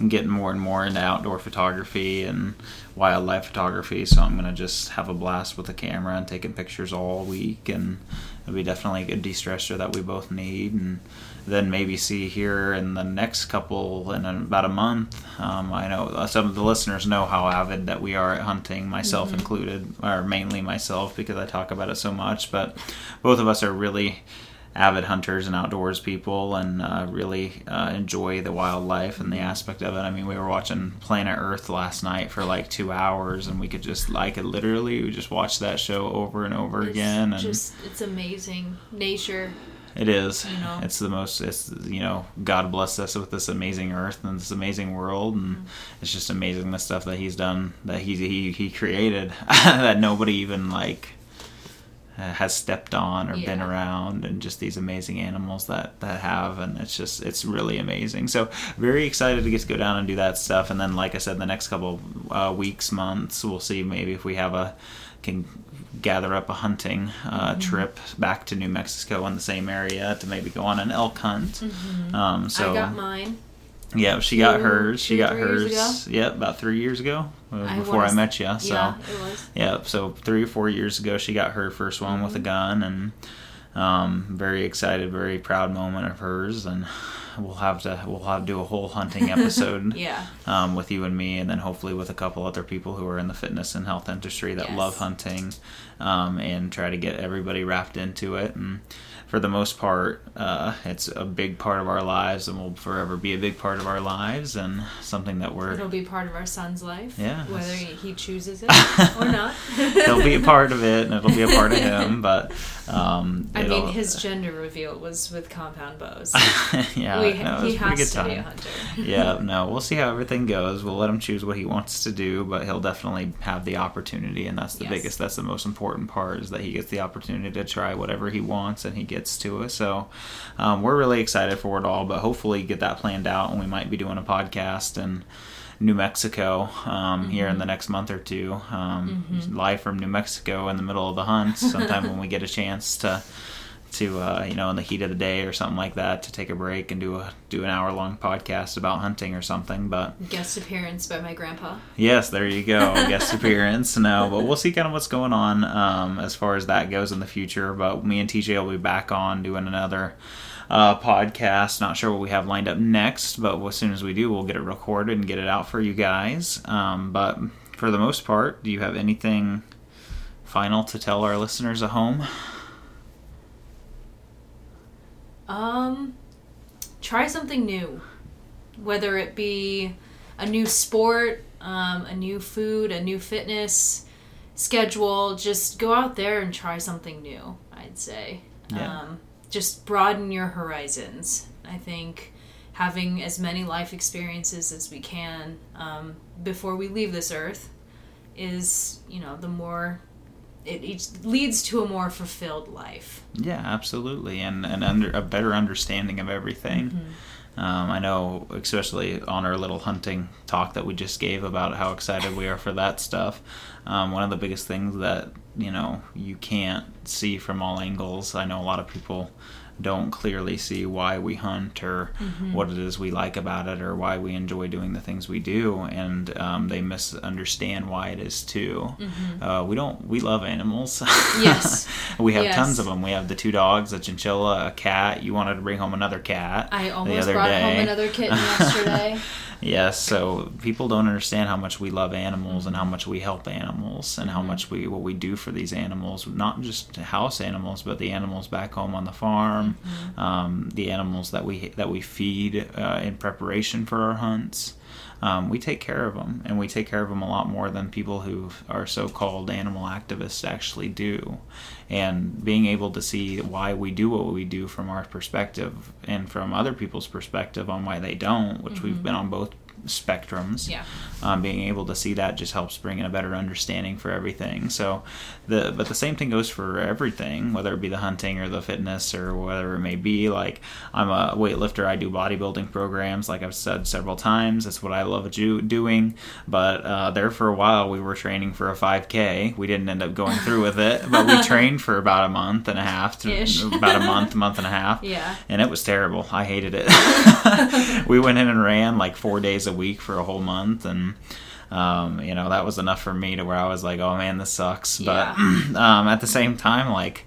I'm getting more and more into outdoor photography and wildlife photography. So I'm gonna just have a blast with the camera and taking pictures all week, and it'll be definitely a good de-stressor that we both need. And then maybe see here in the next couple in about a month. Um, I know uh, some of the listeners know how avid that we are at hunting, myself included, or mainly myself because I talk about it so much. But both of us are really avid hunters and outdoors people and uh, really uh, enjoy the wildlife and the aspect of it. I mean, we were watching Planet Earth last night for like two hours, and we could just like it literally. We just watched that show over and over it's again, and just it's amazing nature. it is. you know. It's the most. It's you know, God bless us with this amazing Earth and this amazing world, and Mm-hmm. it's just amazing the stuff that He's done, that He He He created, [laughs] that nobody even like has stepped on or been around, and just these amazing animals that that have, and it's just it's really amazing. So very excited to get to go down and do that stuff, and then like I said, the next couple uh, weeks, months, we'll see maybe if we have a can gather up a hunting uh, trip back to New Mexico in the same area to maybe go on an elk hunt. Um, so I got mine. Yeah, she got hers. She got hers. Yep, about three years ago uh, I before I s- met you. So Yeah, it was. yeah, so three or four years ago, she got her first one with a gun, and um, very excited, very proud moment of hers, and we'll have to we'll have to do a whole hunting [laughs] episode. Yeah. Um, with you and me, and then hopefully with a couple other people who are in the fitness and health industry that Yes. love hunting, um, and try to get everybody wrapped into it. And for the most part, uh, it's a big part of our lives, and will forever be a big part of our lives, and something that we're It'll be part of our son's life. Yeah, Whether he chooses it [laughs] or not. he'll be a part of it, and it'll be a part of him. [laughs] But um, I mean, his gender reveal was with compound bows. [laughs] yeah, we, no, he a good has to time. be a hunter. yeah, no, we'll see how everything goes. We'll let him choose what he wants to do, but he'll definitely have the opportunity, and that's the Yes. biggest, that's the most important part, is that he gets the opportunity to try whatever he wants, and he gets to us. So um, we're really excited for it all, but hopefully get that planned out, and we might be doing a podcast and. New Mexico um, here Mm-hmm. in the next month or two, um, live from New Mexico in the middle of the hunt. Sometime [laughs] when we get a chance to to uh, you know in the heat of the day or something like that to take a break and do a do an hour long podcast about hunting or something. But Guest appearance by my grandpa. yes, there you go, [laughs] guest appearance. No, but we'll see kind of what's going on um, as far as that goes in the future. But me and TJ will be back on doing another. Uh, podcast. Not sure what we have lined up next, but as soon as we do, we'll get it recorded and get it out for you guys. Um, but for the most part, do you have anything final to tell our listeners at home? Um, try something new, whether it be a new sport, um, a new food, a new fitness schedule. Just go out there and try something new. I'd say. Yeah. Um, just broaden your horizons. I think having as many life experiences as we can um, before we leave this earth is, you know, the more it leads to a more fulfilled life. Yeah, absolutely, and and under a better understanding of everything. Um, I know, especially on our little hunting talk that we just gave about how excited we are for that stuff. Um, one of the biggest things that you know you can't see from all angles. I know a lot of people don't clearly see why we hunt or what it is we like about it or why we enjoy doing the things we do. And um, they misunderstand why it is too. Uh, we don't we love animals. [laughs] Yes. we have Yes. tons of them we have the two dogs a chinchilla a cat. You wanted to bring home another cat I almost brought day. home another kitten [laughs] yesterday. Yes, so people don't understand how much we love animals and how much we help animals and Mm-hmm. how much we what we do for these animals, not just house animals, but the animals back home on the farm, Mm-hmm. um, the animals that we that we feed uh, in preparation for our hunts. Um, we take care of them, and we take care of them a lot more than people who are so-called animal activists actually do. And being able to see why we do what we do from our perspective and from other people's perspective on why they don't, which we've been on both spectrums Yeah. um, being able to see that just helps bring in a better understanding for everything. So, the but the same thing goes for everything, whether it be the hunting or the fitness or whatever it may be. Like I'm a weightlifter, I do bodybuilding programs. Like I've said several times, that's what I love do, doing. But uh, there for a while, we were training for a 5K. We didn't end up going through with it, but we [laughs] trained for about a month and a half to Ish. [laughs] about a month, month and a half Yeah. and it was terrible. I hated it. [laughs] we went in and ran like four days a week for a whole month, and um, you know that was enough for me to where I was like, "Oh man, this sucks." But [clears throat] um, at the same time, like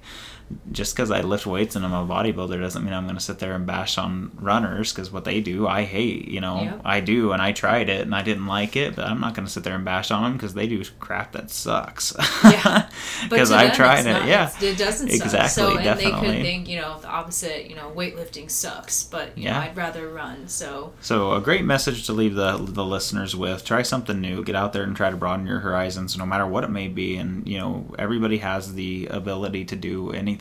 just because I lift weights and I'm a bodybuilder doesn't mean I'm going to sit there and bash on runners because what they do I hate. You know, Yep. I do, and I tried it and I didn't like it, but I'm not going to sit there and bash on them because they do crap that sucks. Yeah. [laughs] But because to I them, tried it. not- yeah, it doesn't suck. Exactly, So, and they definitely. could think, you know, the opposite. You know, weightlifting sucks, but you know, Yeah. I'd rather run. So So a great message to leave the the listeners with: try something new, get out there and try to broaden your horizons, no matter what it may be. And you know, everybody has the ability to do anything.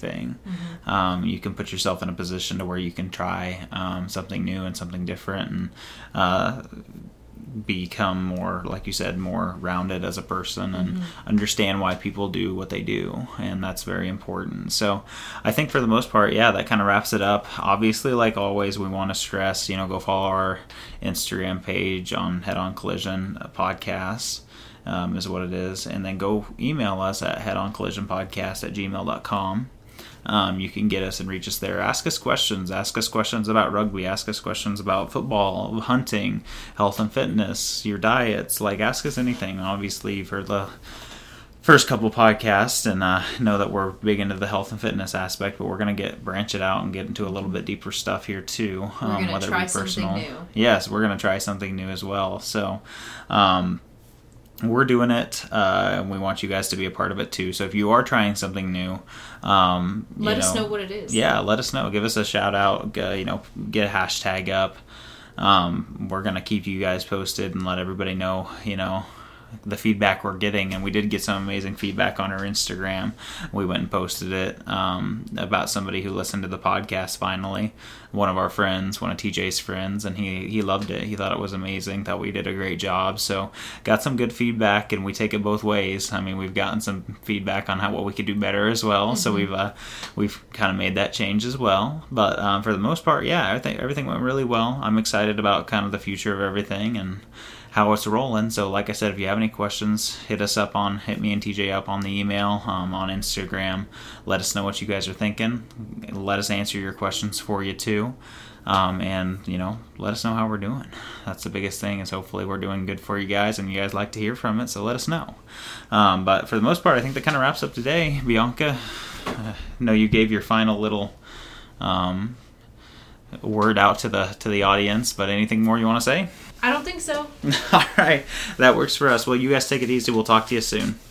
Um, you can put yourself in a position to where you can try um, something new and something different, and uh, become more, like you said, more rounded as a person and understand why people do what they do. And that's very important. So I think for the most part, yeah, that kind of wraps it up. Obviously, like always, we want to stress, you know, go follow our Instagram page on Head On Collision Podcast. Um, is what it is. And then go email us at headoncollisionpodcast at gmail.com. um, you can get us and reach us there. Ask us questions. Ask us questions about rugby. Ask us questions about football, hunting, health and fitness, your diets. Like, ask us anything. Obviously, for the first couple podcasts and uh, know that we're big into the health and fitness aspect, but we're gonna get branch it out and get into a little bit deeper stuff here too. We're um, whether it try be something personal. new. Yes, we're gonna try something new as well. So. Um, we're doing it, uh, and we want you guys to be a part of it too. So if you are trying something new, um, you Let us know what it is. yeah, let us know. Give us a shout out. Uh, you know, get a hashtag up. Um, we're gonna keep you guys posted and let everybody know. You know, the feedback we're getting, and we did get some amazing feedback on our Instagram. We went and posted it um, about somebody who listened to the podcast. Finally, one of our friends, one of TJ's friends, and he he loved it. He thought it was amazing. Thought we did a great job. So got some good feedback, and we take it both ways. I mean, we've gotten some feedback on how what we could do better as well. So we've uh, we've kind of made that change as well. But um, for the most part, yeah, I think everything went really well. I'm excited about kind of the future of everything and how it's rolling. So, like I said, if you have any questions, hit us up on, hit me and TJ up on the email, um, on Instagram. Let us know what you guys are thinking. Let us answer your questions for you too. Um, and you know, let us know how we're doing. That's the biggest thing. Is hopefully we're doing good for you guys, and you guys like to hear from it. So let us know. Um, but for the most part, I think that kind of wraps up today. Bianca, uh, know you gave your final little um, word out to the to the audience, but anything more you want to say? I don't think so. [laughs] All right, that works for us. Well, you guys take it easy. We'll talk to you soon.